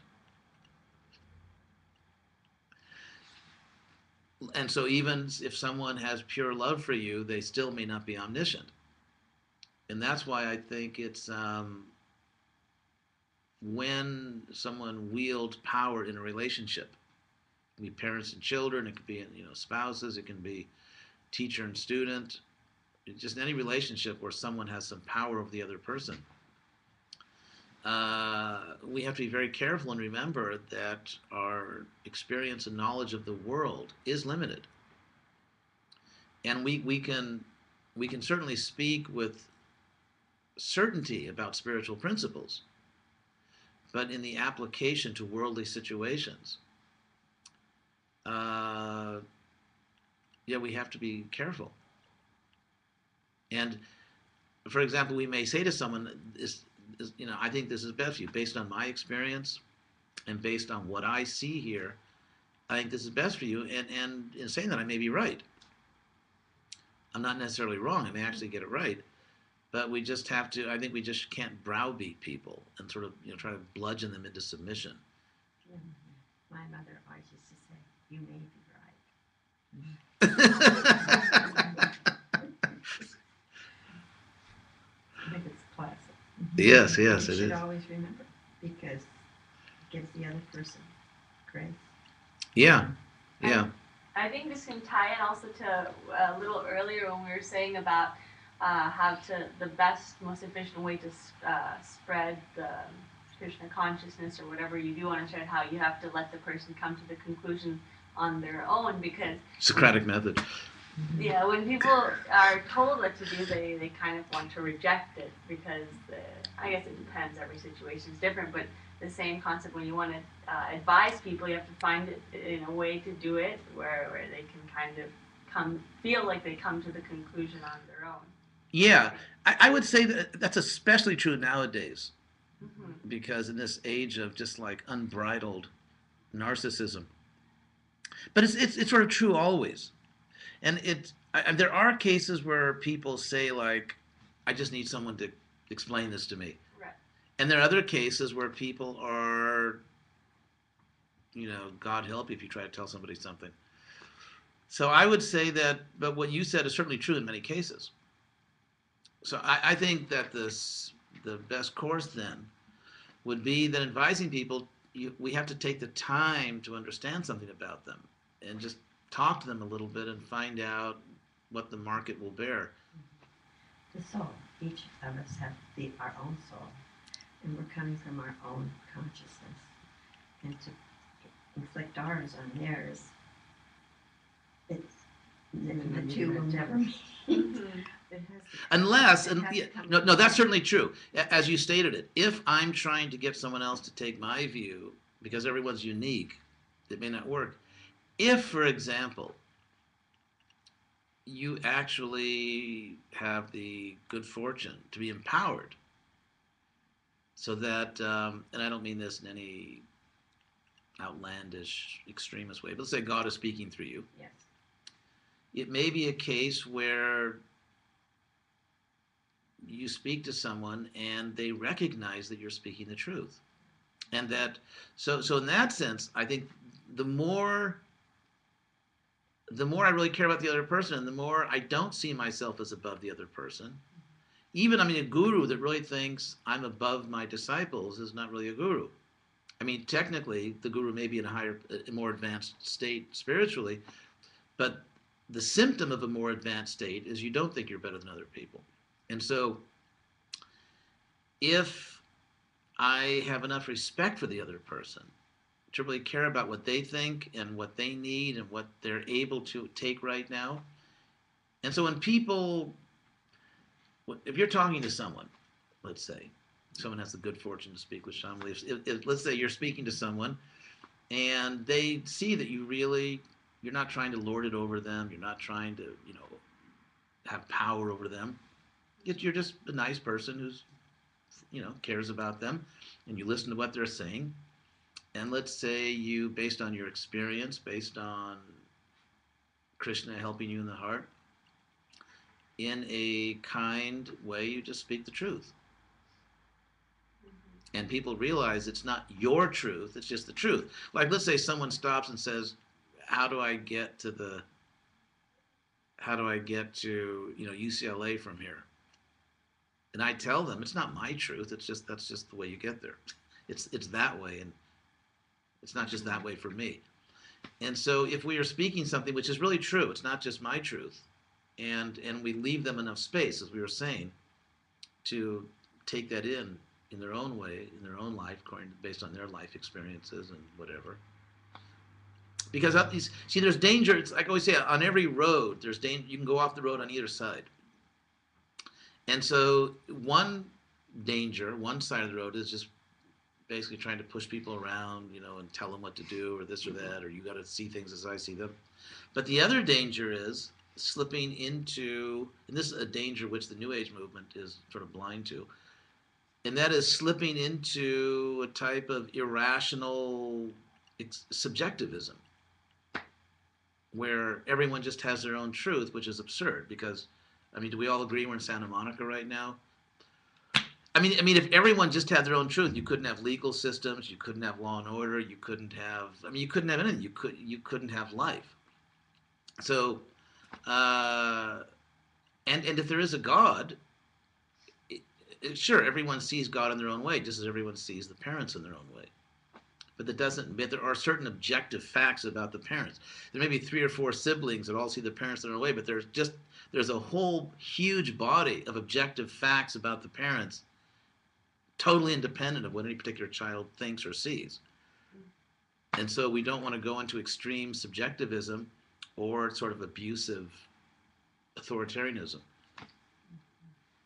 And so even if someone has pure love for you they still may not be omniscient. And that's why i think it's um, when someone wields power in a relationship it can be parents and children it could be you know spouses it can be teacher and student just any relationship where someone has some power over the other person uh, we have to be very careful and remember that our experience and knowledge of the world is limited. And we, we can we can certainly speak with certainty about spiritual principles. but in the application to worldly situations, uh, yeah, we have to be careful. And for example, we may say to someone, "Is, is you know, I think this is best for you based on my experience and based on what I see here. I think this is best for you." And and in saying that, I may be right. I'm not necessarily wrong. I may actually get it right, but we just have to. I think we just can't browbeat people and sort of you know try to bludgeon them into submission. My mother always used to say, "You may be right." <laughs> I think it's classic. Yes, yes, it is. you it should is. always remember because it gives the other person grace. Yeah, yeah, I think this can tie in also to uh, a little earlier when we were saying about uh, how to the best, most efficient way to uh, spread the Krishna consciousness or whatever you do want to share, how you have to let the person come to the conclusion on their own because Socratic method. Yeah, when people are told what to do, they, they kind of want to reject it because the, I guess it depends. Every situation is different, but the same concept when you want to uh, advise people, you have to find it in a way to do it where, where they can kind of come feel like they come to the conclusion on their own. Yeah, I, I would say that that's especially true nowadays hmm because in this age of just like unbridled narcissism. But it's it's, it's sort of true always, and it I, there are cases where people say like, I just need someone to explain this to me. Right. And there are other cases where people are, you know, God help you if you try to tell somebody something. So I would say that, but what you said is certainly true in many cases. So I, I think that this the best course then would be that advising people, you, we have to take the time to understand something about them and just talk to them a little bit and find out what the market will bear. The soul. Each of us have the our own soul, and we're coming from our own consciousness, and to inflict ours on theirs, it's the, the two will never <laughs> meet. It has to- Unless, and yeah, no, no, that's certainly true. As you stated it, if I'm trying to get someone else to take my view because everyone's unique, it may not work. If, for example, you actually have the good fortune to be empowered, so that, um, and I don't mean this in any outlandish, extremist way, but let's say God is speaking through you Yes. it may be a case where you speak to someone and they recognize that you're speaking the truth and that so so in that sense i think the more the more i really care about the other person and the more i don't see myself as above the other person even i mean a guru that really thinks i'm above my disciples is not really a guru i mean technically the guru may be in a higher a more advanced state spiritually but the symptom of a more advanced state is you don't think you're better than other people. And so if I have enough respect for the other person to really care about what they think and what they need and what they're able to take right now. And so when people, if you're talking to someone, let's say, someone has the good fortune to speak with Shamali, if, if, let's say you're speaking to someone and they see that you really you're not trying to lord it over them. You're not trying to, you know, have power over them. You're just a nice person who's, you know, cares about them, and you listen to what they're saying. And let's say you, based on your experience, based on Krishna helping you in the heart, in a kind way, you just speak the truth. Mm-hmm. And people realize it's not your truth, it's just the truth. Like, let's say someone stops and says, how do I get to the how do I get to you know UCLA from here? And I tell them it's not my truth. It's just that's just the way you get there. It's it's that way, and it's not just that way for me. And so if we are speaking something which is really true, it's not just my truth, and and we leave them enough space, as we were saying, to take that in in their own way, in their own life, according based on their life experiences and whatever because up these see there's danger it's like i always say on every road there's danger you can go off the road on either side and so one danger one side of the road is just basically trying to push people around, you know, and tell them what to do or this or mm-hmm. that, or you got to see things as I see them. But the other danger is slipping into, and this is a danger which the New Age movement is sort of blind to, and that is slipping into a type of irrational subjectivism where everyone just has their own truth, which is absurd because, I mean, do we all agree we're in Santa Monica right now? I mean, I mean, if everyone just had their own truth, you couldn't have legal systems, you couldn't have law and order, you couldn't have. I mean, you couldn't have anything. You could, you couldn't have life. So, uh, and and if there is a God, it, it, sure, everyone sees God in their own way, just as everyone sees the parents in their own way. But that doesn't. But there are certain objective facts about the parents. There may be three or four siblings that all see the parents in their own way, but there's just there's a whole huge body of objective facts about the parents totally independent of what any particular child thinks or sees. And so we don't want to go into extreme subjectivism or sort of abusive authoritarianism.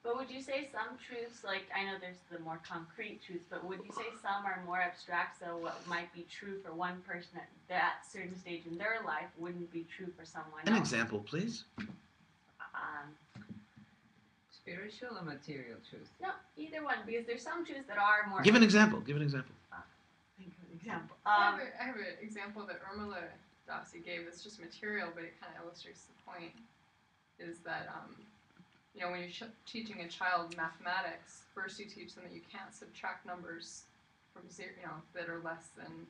But would you say some truths, like I know there's the more concrete truths, but would you say some are more abstract? So what might be true for one person at that certain stage in their life wouldn't be true for someone An else. example, please. Um, Spiritual or material truth? no, either one, because there's some truths that are more. Give an example. Give an example. Think of an example. I Um, have, a, I have an example that Urmila Dasi gave that's just material, but it kind of illustrates the point. Is that, um, you know, when you're sh- teaching a child mathematics, first you teach them that you can't subtract numbers from zero, you know, that are less than.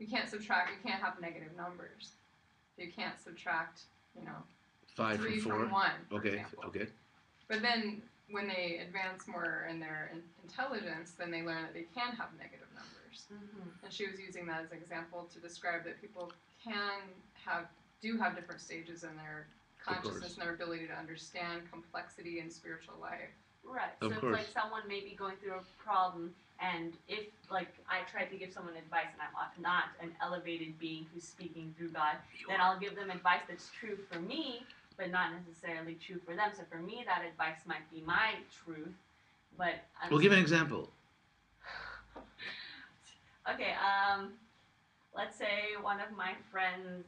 You can't subtract, you can't have negative numbers. You can't subtract, you know, Five three from four. from one, for Okay. example. Okay. But then when they advance more in their in- intelligence, then they learn that they can have negative numbers. mhm. And she was using that as an example to describe that people can have do have different stages in their consciousness and their ability to understand complexity in spiritual life. Right. Of so it's like someone may be going through a problem, and if like I try to give someone advice, and I'm not an elevated being who's speaking through God, then I'll give them advice that's true for me, but not necessarily true for them. So for me, that advice might be my truth, but I'm Well, give an example. <laughs> Okay. Um, let's say one of my friends.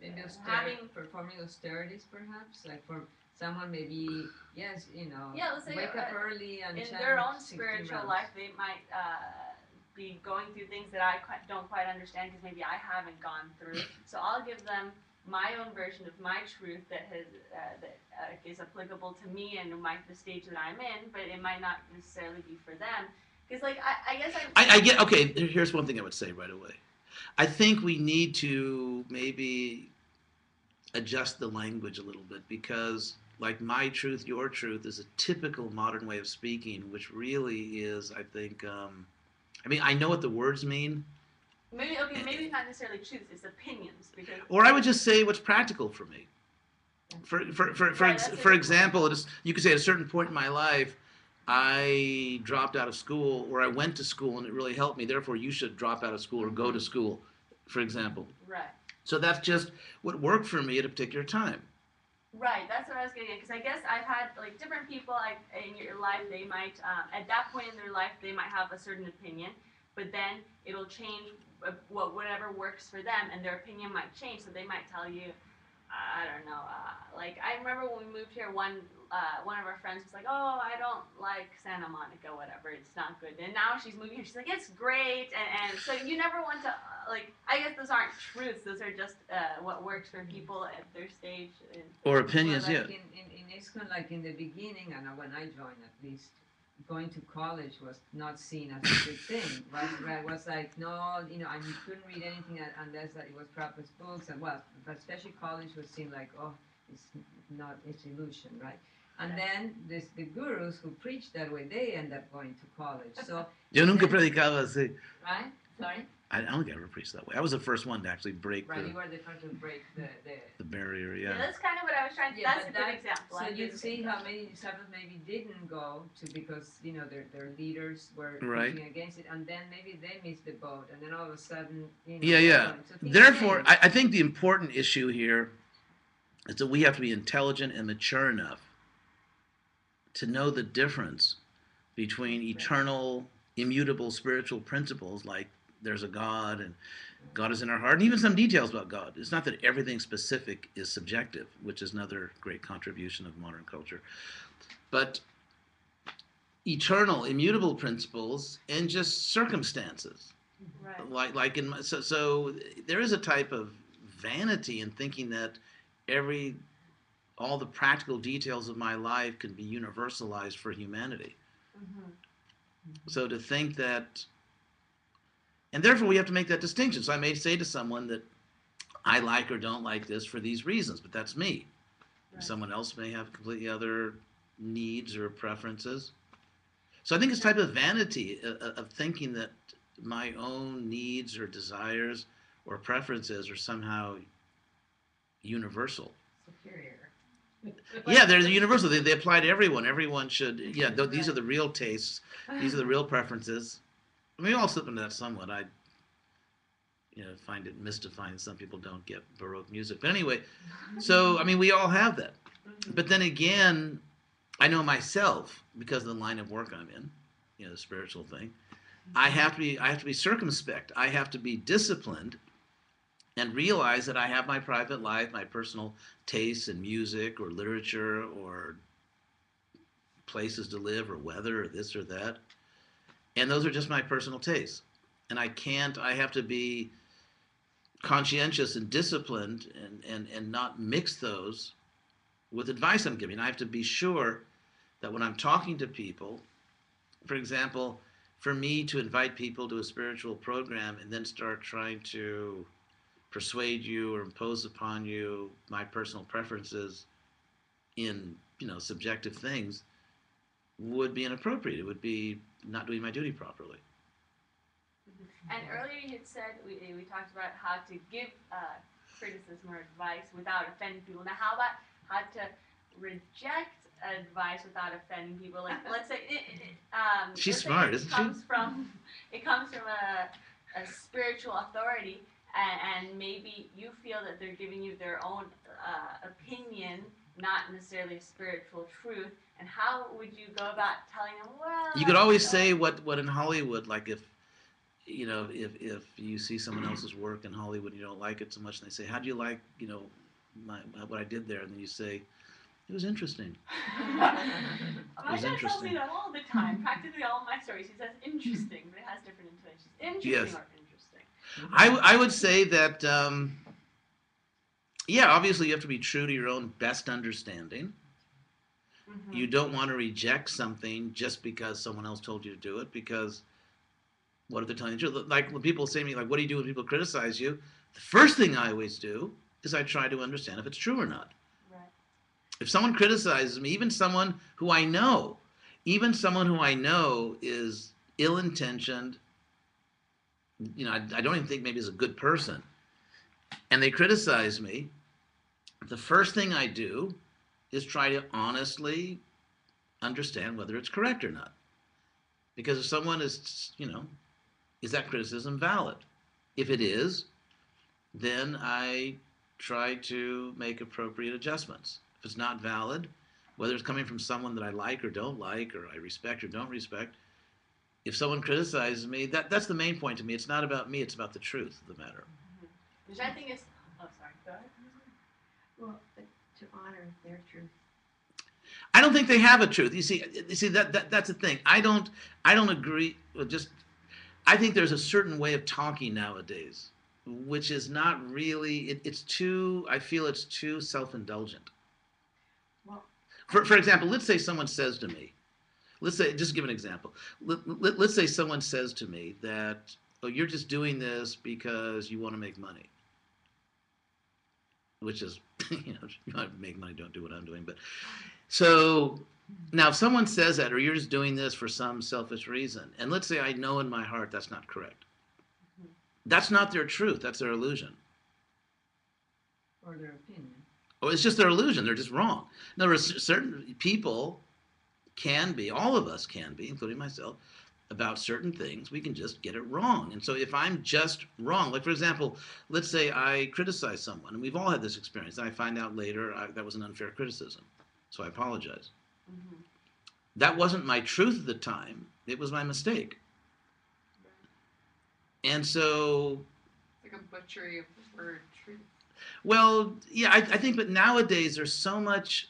Maybe austerity, having- performing austerities, perhaps, like for someone maybe yes, you know, Yeah, let's say, wake up uh, early and in their own spiritual rounds. life, they might uh, be going through things that I quite, don't quite understand because maybe I haven't gone through. So I'll give them my own version of my truth that has uh, that uh, is applicable to me and my the stage that I'm in, but it might not necessarily be for them. Because like I, I guess I. I, I get okay. Here's one thing I would say right away. I think we need to maybe adjust the language a little bit because, like, my truth, your truth is a typical modern way of speaking, which really is, I think. Um, I mean, I know what the words mean, Maybe okay, maybe not necessarily truths, it's opinions because or I would just say what's practical for me. For for for for, Right, ex- for example, it is, you could say at a certain point in my life, I dropped out of school, or I went to school and it really helped me. Therefore, you should drop out of school or go to school, for example. right. So that's just what worked for me at a particular time. Right, that's what I was getting at. Because I guess I've had like different people like in your life. They might um, at that point in their life they might have a certain opinion, but then it'll change uh, what whatever works for them, and their opinion might change. So they might tell you, I don't know. Uh, like I remember when we moved here, one uh, one of our friends was like, "Oh, I don't like Santa Monica, whatever. It's not good." And now she's moving here. She's like, "It's great," and, and so you never want to uh, like. I guess those aren't truths. Those are just uh, what works for people at their stage. Or opinions, well, yeah. like in, in, in ISKCON, like in the beginning, and when I joined at least, going to college was not seen as a good thing. <laughs> Right? right? Was like, no, you know, and you couldn't read anything unless that it was Prabhupada's books, and well, but especially college was seen like, oh, it's not, it's illusion, right? And then this, the gurus who preach that way, they end up going to college. So, <laughs> Yo nunca predicaba así. right? Sorry? I I don't think I ever preached that way. I was the first one to actually break Right, you the, were the first to break the, the the barrier. Yeah, Yeah. that's kind of what I was trying to. Yeah, that's a but good that- example. So you see how that. many disciples maybe didn't go to because you know their their leaders were Right. pushing against it, and then maybe they missed the boat, and then all of a sudden, you know, Yeah, yeah. So Therefore. I, I think the important issue here is that we have to be intelligent and mature enough to know the difference between eternal immutable spiritual principles like there's a God and God is in our heart, and even some details about God. It's not that everything specific is subjective, which is another great contribution of modern culture, but eternal, immutable principles and just circumstances. Right. Like, like in my, so, so there is a type of vanity in thinking that every, all the practical details of my life can be universalized for humanity. hmm So to think that, and therefore we have to make that distinction. So I may say to someone that I like or don't like this for these reasons, but that's me. Right. Someone else may have completely other needs or preferences. So I think it's type of vanity uh, uh, of thinking that my own needs or desires or preferences are somehow universal. Superior. <laughs> Yeah, they're universal. They, they apply to everyone. Everyone should. Yeah, th- these are the real tastes. These are the real preferences. I mean, we all slip into that somewhat. I, you know, find it mystifying. Some people don't get Baroque music, but anyway. So I mean, we all have that. Mhm. But then again, I know myself because of the line of work I'm in, you know, the spiritual thing. I have to be I have to be circumspect. I have to be disciplined and realize that I have my private life, my personal tastes in music or literature or places to live or weather or this or that. And those are just my personal tastes. And I can't I have to be conscientious and disciplined and, and, and not mix those with advice I'm giving. I have to be sure that when I'm talking to people, for example, for me to invite people to a spiritual program and then start trying to persuade you or impose upon you my personal preferences in you know subjective things would be inappropriate. It would be not doing my duty properly. And earlier you had said we, we talked about how to give uh, criticism or advice without offending people. Now, how about how to reject advice without offending people? Like, <laughs> let's say, it, it, um, She's let's say smart, it isn't she? comes From it comes from a, a spiritual authority, and, and maybe you feel that they're giving you their own uh, opinion, not necessarily a spiritual truth. And how would you go about telling them? Well, You could always know, say what what in Hollywood, like if you know, if if you see someone else's work in Hollywood and you don't like it so much, and they say, "How do you like, you know, my, what I did there?" and then you say, "It was interesting." <laughs> My was dad tells me that all the time. <laughs> Practically all my stories, he says interesting, but it has different intonations. Interesting Yes. or interesting. I, w- I would say that, um, yeah, obviously you have to be true to your own best understanding. Mhm. You don't want to reject something just because someone else told you to do it, because what if they're telling you the truth? Like when people say to me, like, what do you do when people criticize you? The first thing I always do is I try to understand if it's true or not. Right. If someone criticizes me, even someone who I know, even someone who I know is ill intentioned, you know, I, I don't even think maybe is a good person, and they criticize me, the first thing I do is try to honestly understand whether it's correct or not. Because if someone is, you know, is that criticism valid? If it is, then I try to make appropriate adjustments. If it's not valid, whether it's coming from someone that I like or don't like, or I respect or don't respect, if someone criticizes me, that, that's the main point to me. It's not about me, it's about the truth of the matter. Which I think is. Oh, sorry. Go ahead. Well, but to honor their truth. I don't think they have a truth. You see, you see that, that that's the thing. I don't I don't agree with just I think there's a certain way of talking nowadays which is not really it, it's too I feel it's too self-indulgent. Well, For for example, let's say someone says to me, let's say just give an example. Let, let, let's say someone says to me that oh you're just doing this because you want to make money. Which is <laughs> you know, you want to make money, don't do what I'm doing, but so now if someone says that, or you're just doing this for some selfish reason, and let's say I know in my heart that's not correct. Mhm. That's not their truth. That's their illusion. Or their opinion. Oh, it's just their illusion. They're just wrong. In other words, certain people can be, all of us can be, including myself, about certain things. We can just get it wrong. And so if I'm just wrong, like for example, let's say I criticize someone, and we've all had this experience, and I find out later I, that was an unfair criticism. So I apologize. Mhm. That wasn't my truth at the time. It was my mistake. And so It's like a butchery of the word truth. Well, yeah, I, I think, but nowadays there's so much.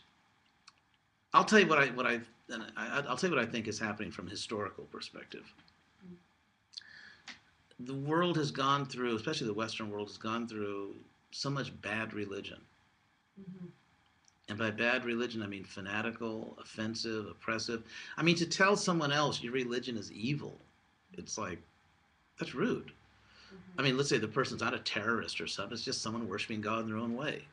I'll tell you what I what I, and I I'll tell you what I think is happening from a historical perspective. The world has gone through, especially the Western world, has gone through so much bad religion, mm-hmm. and by bad religion I mean fanatical, offensive, oppressive. I mean to tell someone else your religion is evil, it's like that's rude. Mm-hmm. I mean, let's say the person's not a terrorist or something. It's just someone worshiping God in their own way.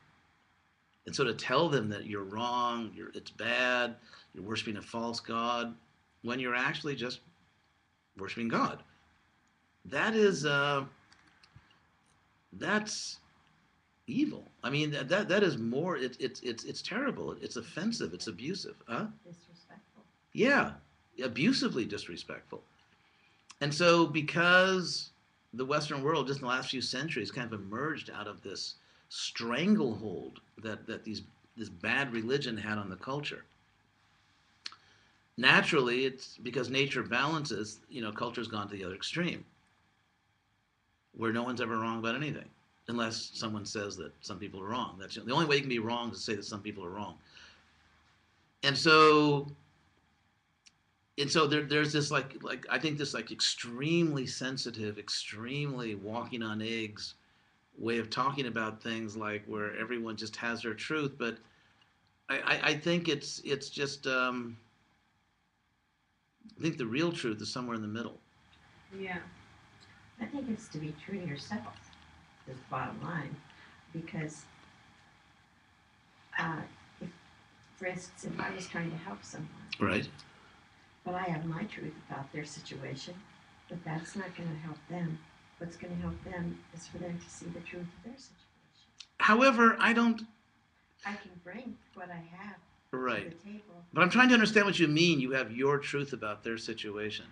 And so to tell them that you're wrong, you're, it's bad, you're worshiping a false God, when you're actually just worshiping God, that is, uh, that's evil. I mean, that, that, that is more, it, it's, it's, it's terrible. It's offensive. It's abusive. Huh? Disrespectful. Yeah, abusively disrespectful. And so, because the Western world, just in the last few centuries, kind of emerged out of this stranglehold that, that these this bad religion had on the culture. Naturally, it's because nature balances. You know, culture's gone to the other extreme, where no one's ever wrong about anything, unless someone says that some people are wrong. That's the only way you can be wrong is to say that some people are wrong. And so and so there, there's this like like I think this like extremely sensitive, extremely walking on eggs way of talking about things like where everyone just has their truth, but I, I, I think it's it's just um, I think the real truth is somewhere in the middle. Yeah. I think it's to be true to yourself, is the bottom line. Because, uh, if, for instance, if I was trying to help someone, Right. but I have my truth about their situation, but that's not going to help them. What's going to help them is for them to see the truth of their situation. However, I don't I can bring what I have right. to the table. But I'm trying to understand what you mean. You have your truth about their situation.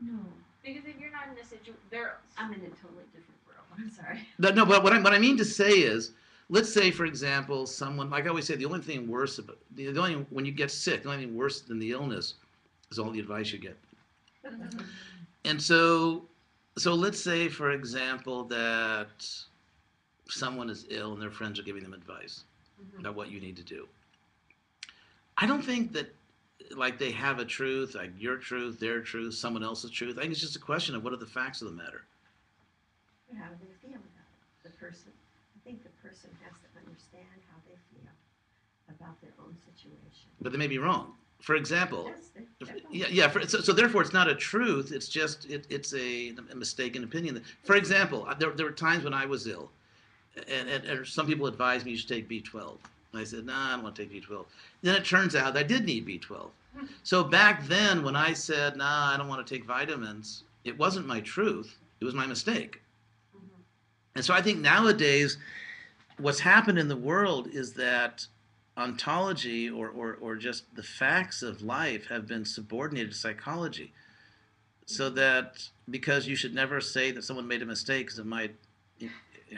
No, Because if you're not in a situation, they're I'm in a totally different world. <laughs> I'm sorry. No, no, but what I, what I mean to say is, let's say, for example, someone, like I always say, the only thing worse about, the, the only, when you get sick, the only thing worse than the illness is all the advice you get. And so, so let's say, for example, that someone is ill and their friends are giving them advice mm-hmm. about what you need to do. I don't think that, like, they have a truth, like your truth, their truth, someone else's truth. I think it's just a question of what are the facts of the matter. How do they feel about it? The person, I think the person has to understand how they feel about their own situation. But they may be wrong. For example, Yes, they- If- definitely. Yeah, yeah. For, so, so therefore, it's not a truth. It's just it, it's a, a mistaken opinion. For example, there, there were times when I was ill, and, and, and some people advised me you should take B12. And I said, Nah, I don't want to take B12. Then it turns out I did need B12. So back then, when I said, Nah, I don't want to take vitamins, it wasn't my truth. It was my mistake. Mm-hmm. And so I think nowadays, what's happened in the world is that ontology or, or, or just the facts of life have been subordinated to psychology. So that because you should never say that someone made a mistake because it might eh,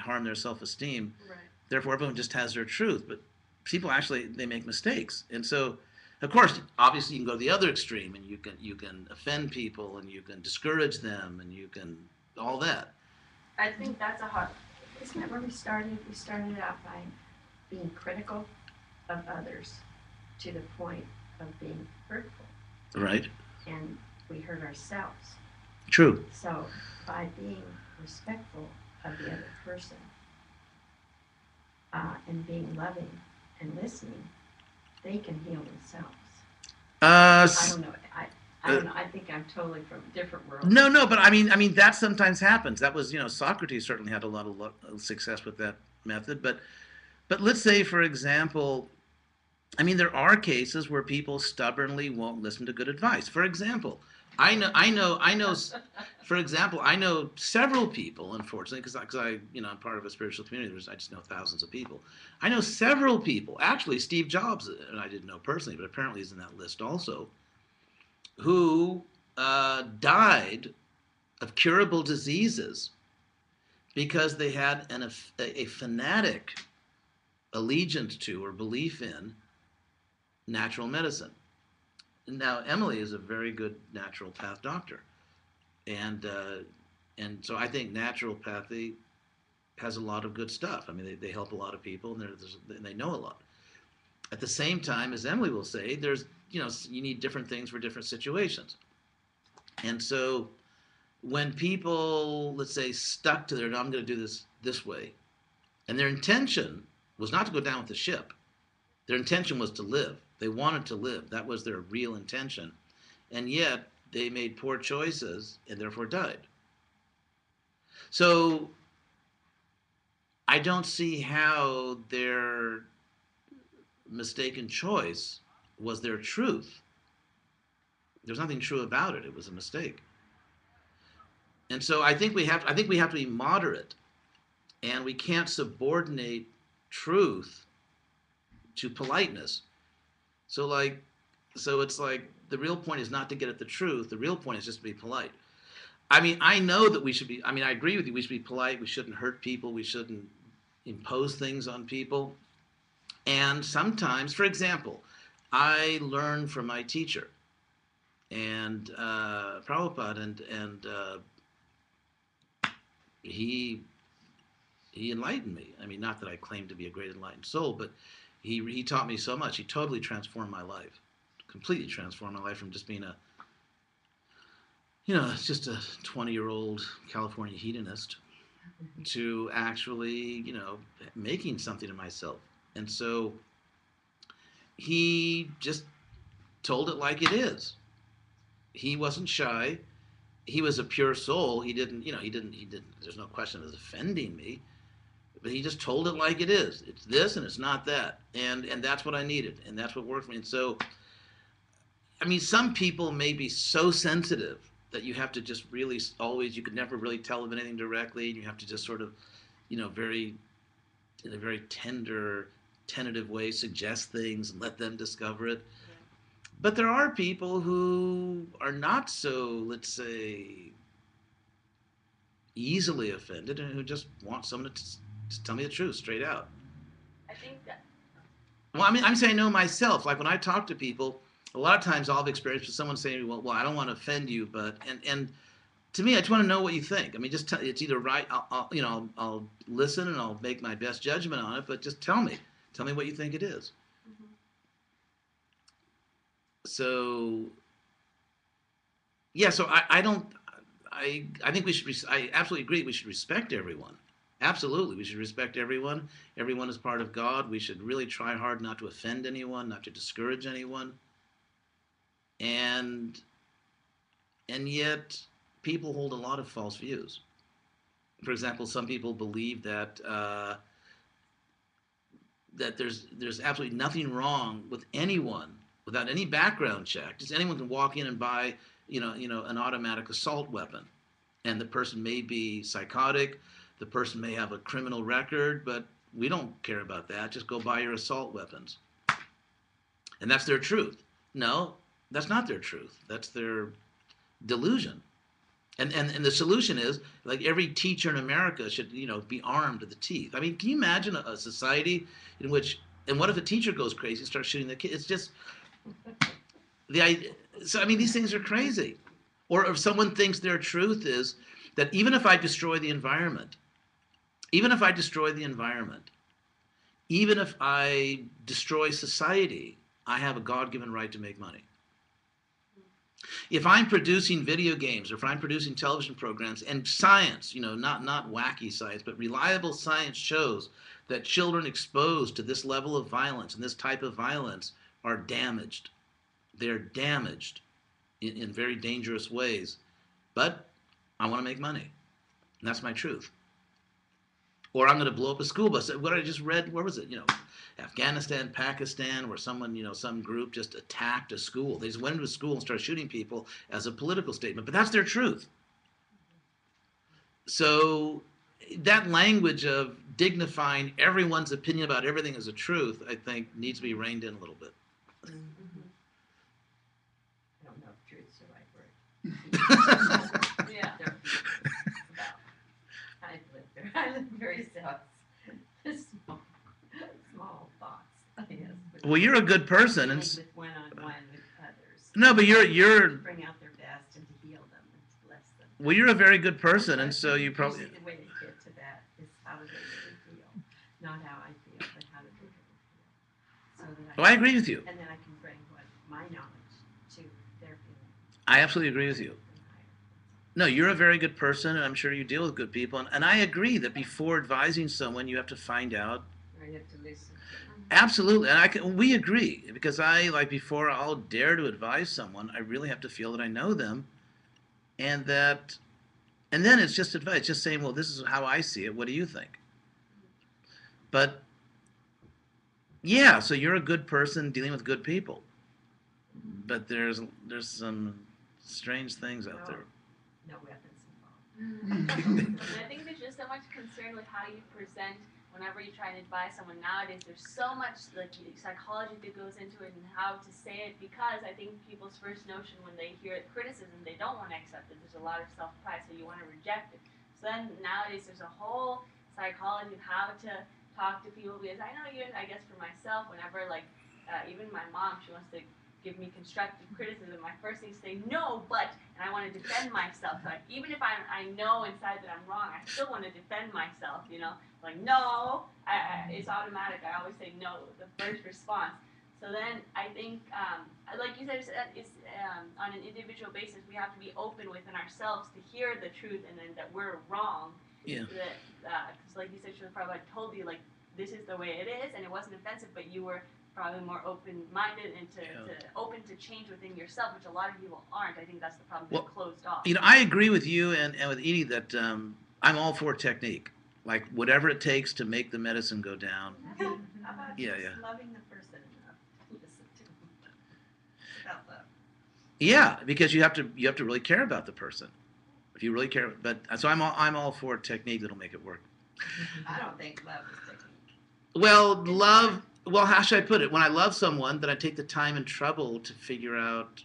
harm their self esteem, right. therefore everyone just has their truth. But people actually they make mistakes. And so of course obviously you can go to the other extreme and you can you can offend people and you can discourage them and you can all that. I think that's a hard. Isn't that where we started? We started out by being critical of others to the point of being hurtful, Right? and we hurt ourselves. True. So by being respectful of the other person uh, and being loving and listening, they can heal themselves. Uh, I don't know. I, I don't know. I think I'm totally from a different world. No, no, but I mean, I mean that sometimes happens. That was, you know, Socrates certainly had a lot of success with that method. But, but let's say, for example, I mean, there are cases where people stubbornly won't listen to good advice. For example, I know, I know, I know. <laughs> For example, I know several people, unfortunately, because because I, you know, I'm part of a spiritual community. There's, I just know thousands of people. I know several people. Actually, Steve Jobs, and I didn't know personally, but apparently he's in that list also, who uh, died of curable diseases because they had an, a, a fanatic allegiance to or belief in natural medicine. Now, Emily is a very good naturopath doctor, and uh, and so I think naturopathy has a lot of good stuff. I mean, they, they help a lot of people, and, and they know a lot. At the same time, as Emily will say, there's you know you need different things for different situations, and so when people let's say stuck to their no, I'm going to do this this way, and their intention was not to go down with the ship, their intention was to live. They wanted to live. That was their real intention, and yet they made poor choices and therefore died. So I don't see how their mistaken choice was their truth. There's nothing true about it. It was a mistake. And so I think we have I think we have to be moderate and we can't subordinate truth to politeness. So like so it's like the real point is not to get at the truth. The real point is just to be polite. I mean, I know that we should be I mean, I agree with you. We should be polite. We shouldn't hurt people. We shouldn't impose things on people. And sometimes, for example, I learn from my teacher, and uh, Prabhupada, and and uh, he he enlightened me. I mean, not that I claim to be a great enlightened soul, but he he taught me so much. He totally transformed my life, completely transformed my life from just being a you know just a 20 year old California hedonist mm-hmm. to actually you know making something of myself. And so he just told it like it is. He wasn't shy. He was a pure soul. He didn't, you know, he didn't, he didn't, there's no question of offending me. But he just told it like it is. It's this and it's not that. And and that's what I needed. And that's what worked for me. And so I mean, some people may be so sensitive that you have to just really always you could never really tell them anything directly and you have to just sort of, you know, very in a very tender tentative way suggest things and let them discover it. Yeah. But there are people who are not so, let's say, easily offended and who just want someone to, to tell me the truth straight out. I think that Well, I mean, I'm saying no myself. Like when I talk to people, a lot of times I'll have experience with someone saying, "Well, well, I don't want to offend you, but," and and to me, I just want to know what you think. I mean, just tell, it's either right, I'll, I'll you know, I'll, I'll listen and I'll make my best judgment on it, but just tell me, tell me what you think it is. Mhm. So, yeah, so I, I don't, I, I think we should, I absolutely agree. We should respect everyone. Absolutely, we should respect everyone. Everyone is part of God. We should really try hard not to offend anyone, not to discourage anyone. And, and yet, people hold a lot of false views. For example, some people believe that uh, that there's there's absolutely nothing wrong with anyone without any background check. Just anyone can walk in and buy you know you know an automatic assault weapon, and the person may be psychotic, the person may have a criminal record, but we don't care about that. Just go buy your assault weapons, and that's their truth. No, that's not their truth. That's their delusion. And, and, and the solution is like every teacher in America should you know be armed to the teeth. I mean, can you imagine a, a society in which and what if a teacher goes crazy and starts shooting the kids? It's just the idea. So I mean, these things are crazy. Or if someone thinks their truth is that even if I destroy the environment, even if I destroy the environment, even if I destroy society, I have a God-given right to make money. If I'm producing video games or if I'm producing television programs and science, you know, not not wacky science, but reliable science shows that children exposed to this level of violence and this type of violence are damaged. They're damaged in, in very dangerous ways. But I want to make money. And that's my truth. Or I'm going to blow up a school bus. What I just read, where was it? You know, Afghanistan, Pakistan, where someone, you know, some group just attacked a school. They just went into a school and started shooting people as a political statement, but that's their truth. So that language of dignifying everyone's opinion about everything as a truth, I think, needs to be reined in a little bit. Mm-hmm. <laughs> I don't know if truth's the right word. <laughs> yeah. There- I live there, I live very south, <laughs> small, small thoughts, yes. but well, you're a good person, and dealing s- With one-on-one with others. no, but you're you're Bring out their best and to heal them and to bless them. Well, you're a very good person, and so you probably. Usually the way to get to that is how do they really feel, not how I feel, but how do they really feel. So that Oh, I agree with you. And then I can bring what my knowledge to their feeling. I absolutely agree with you. No, you're a very good person, and I'm sure you deal with good people. And, and I agree that before advising someone, you have to find out. You have to listen. Absolutely, and I can, we agree because I like before I'll dare to advise someone, I really have to feel that I know them, and that, and then it's just advice, just saying, well, this is how I see it. What do you think? But yeah, so you're a good person dealing with good people, but there's there's some strange things out there. No weapons involved. And I think there's just so much concern with how you present whenever you try and advise someone nowadays. There's so much like psychology that goes into it and how to say it because I think people's first notion when they hear criticism, they don't want to accept it. There's a lot of self pride, so you want to reject it. So then nowadays there's a whole psychology of how to talk to people because I know even I guess for myself, whenever like uh, even my mom, she wants to give me constructive criticism. My first thing is say no, but and I want to defend myself. Like, even if I I know inside that I'm wrong, I still want to defend myself. You know, like no, I, I, it's automatic. I always say no, the first response. So then I think, um, like you said, it's, uh, it's um, on an individual basis. We have to be open within ourselves to hear the truth, and then that we're wrong. Yeah. That, because like you said, Srila Prabhupada told you like this is the way it is, and it wasn't offensive, but you were probably more open-minded and to, Yeah. to open to change within yourself, which a lot of people aren't. I think that's the problem. Well, They're closed off. You know, I agree with you and, and with Edie that um, I'm all for technique, like whatever it takes to make the medicine go down. <laughs> How about Yeah, just yeah. loving the person enough to listen to <laughs> them? Yeah, because you have to you have to really care about the person. If you really care, but so I'm all, I'm all for technique that'll make it work. I don't think love is technique. Well, love. Well, how should I put it? When I love someone, then I take the time and trouble to figure out,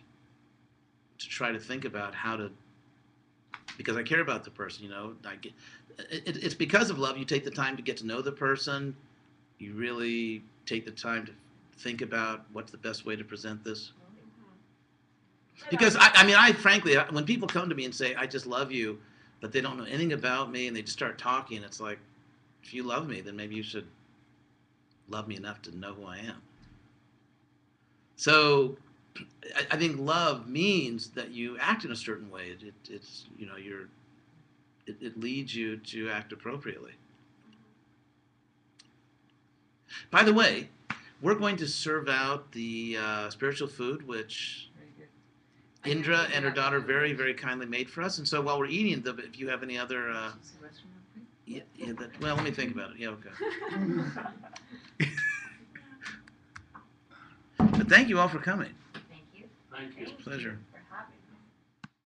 to try to think about how to, because I care about the person. You know, I get. It, it's because of love. You take the time to get to know the person. You really take the time to think about what's the best way to present this. Because um, I, I mean, I frankly, when people come to me and say, "I just love you," but they don't know anything about me, and they just start talking, it's like, if you love me, then maybe you should love me enough to know who I am. So, I, I think love means that you act in a certain way. It, it, it's you know, you're, it, it leads you to act appropriately. By the way, we're going to serve out the uh, spiritual food, which Indra and her daughter very, very kindly made for us. And so while we're eating, the, if you have any other, uh, yeah, yeah, that, well, let me think about it. Yeah, okay. <laughs> But thank you all for coming. Thank you. Thank you. It's a pleasure.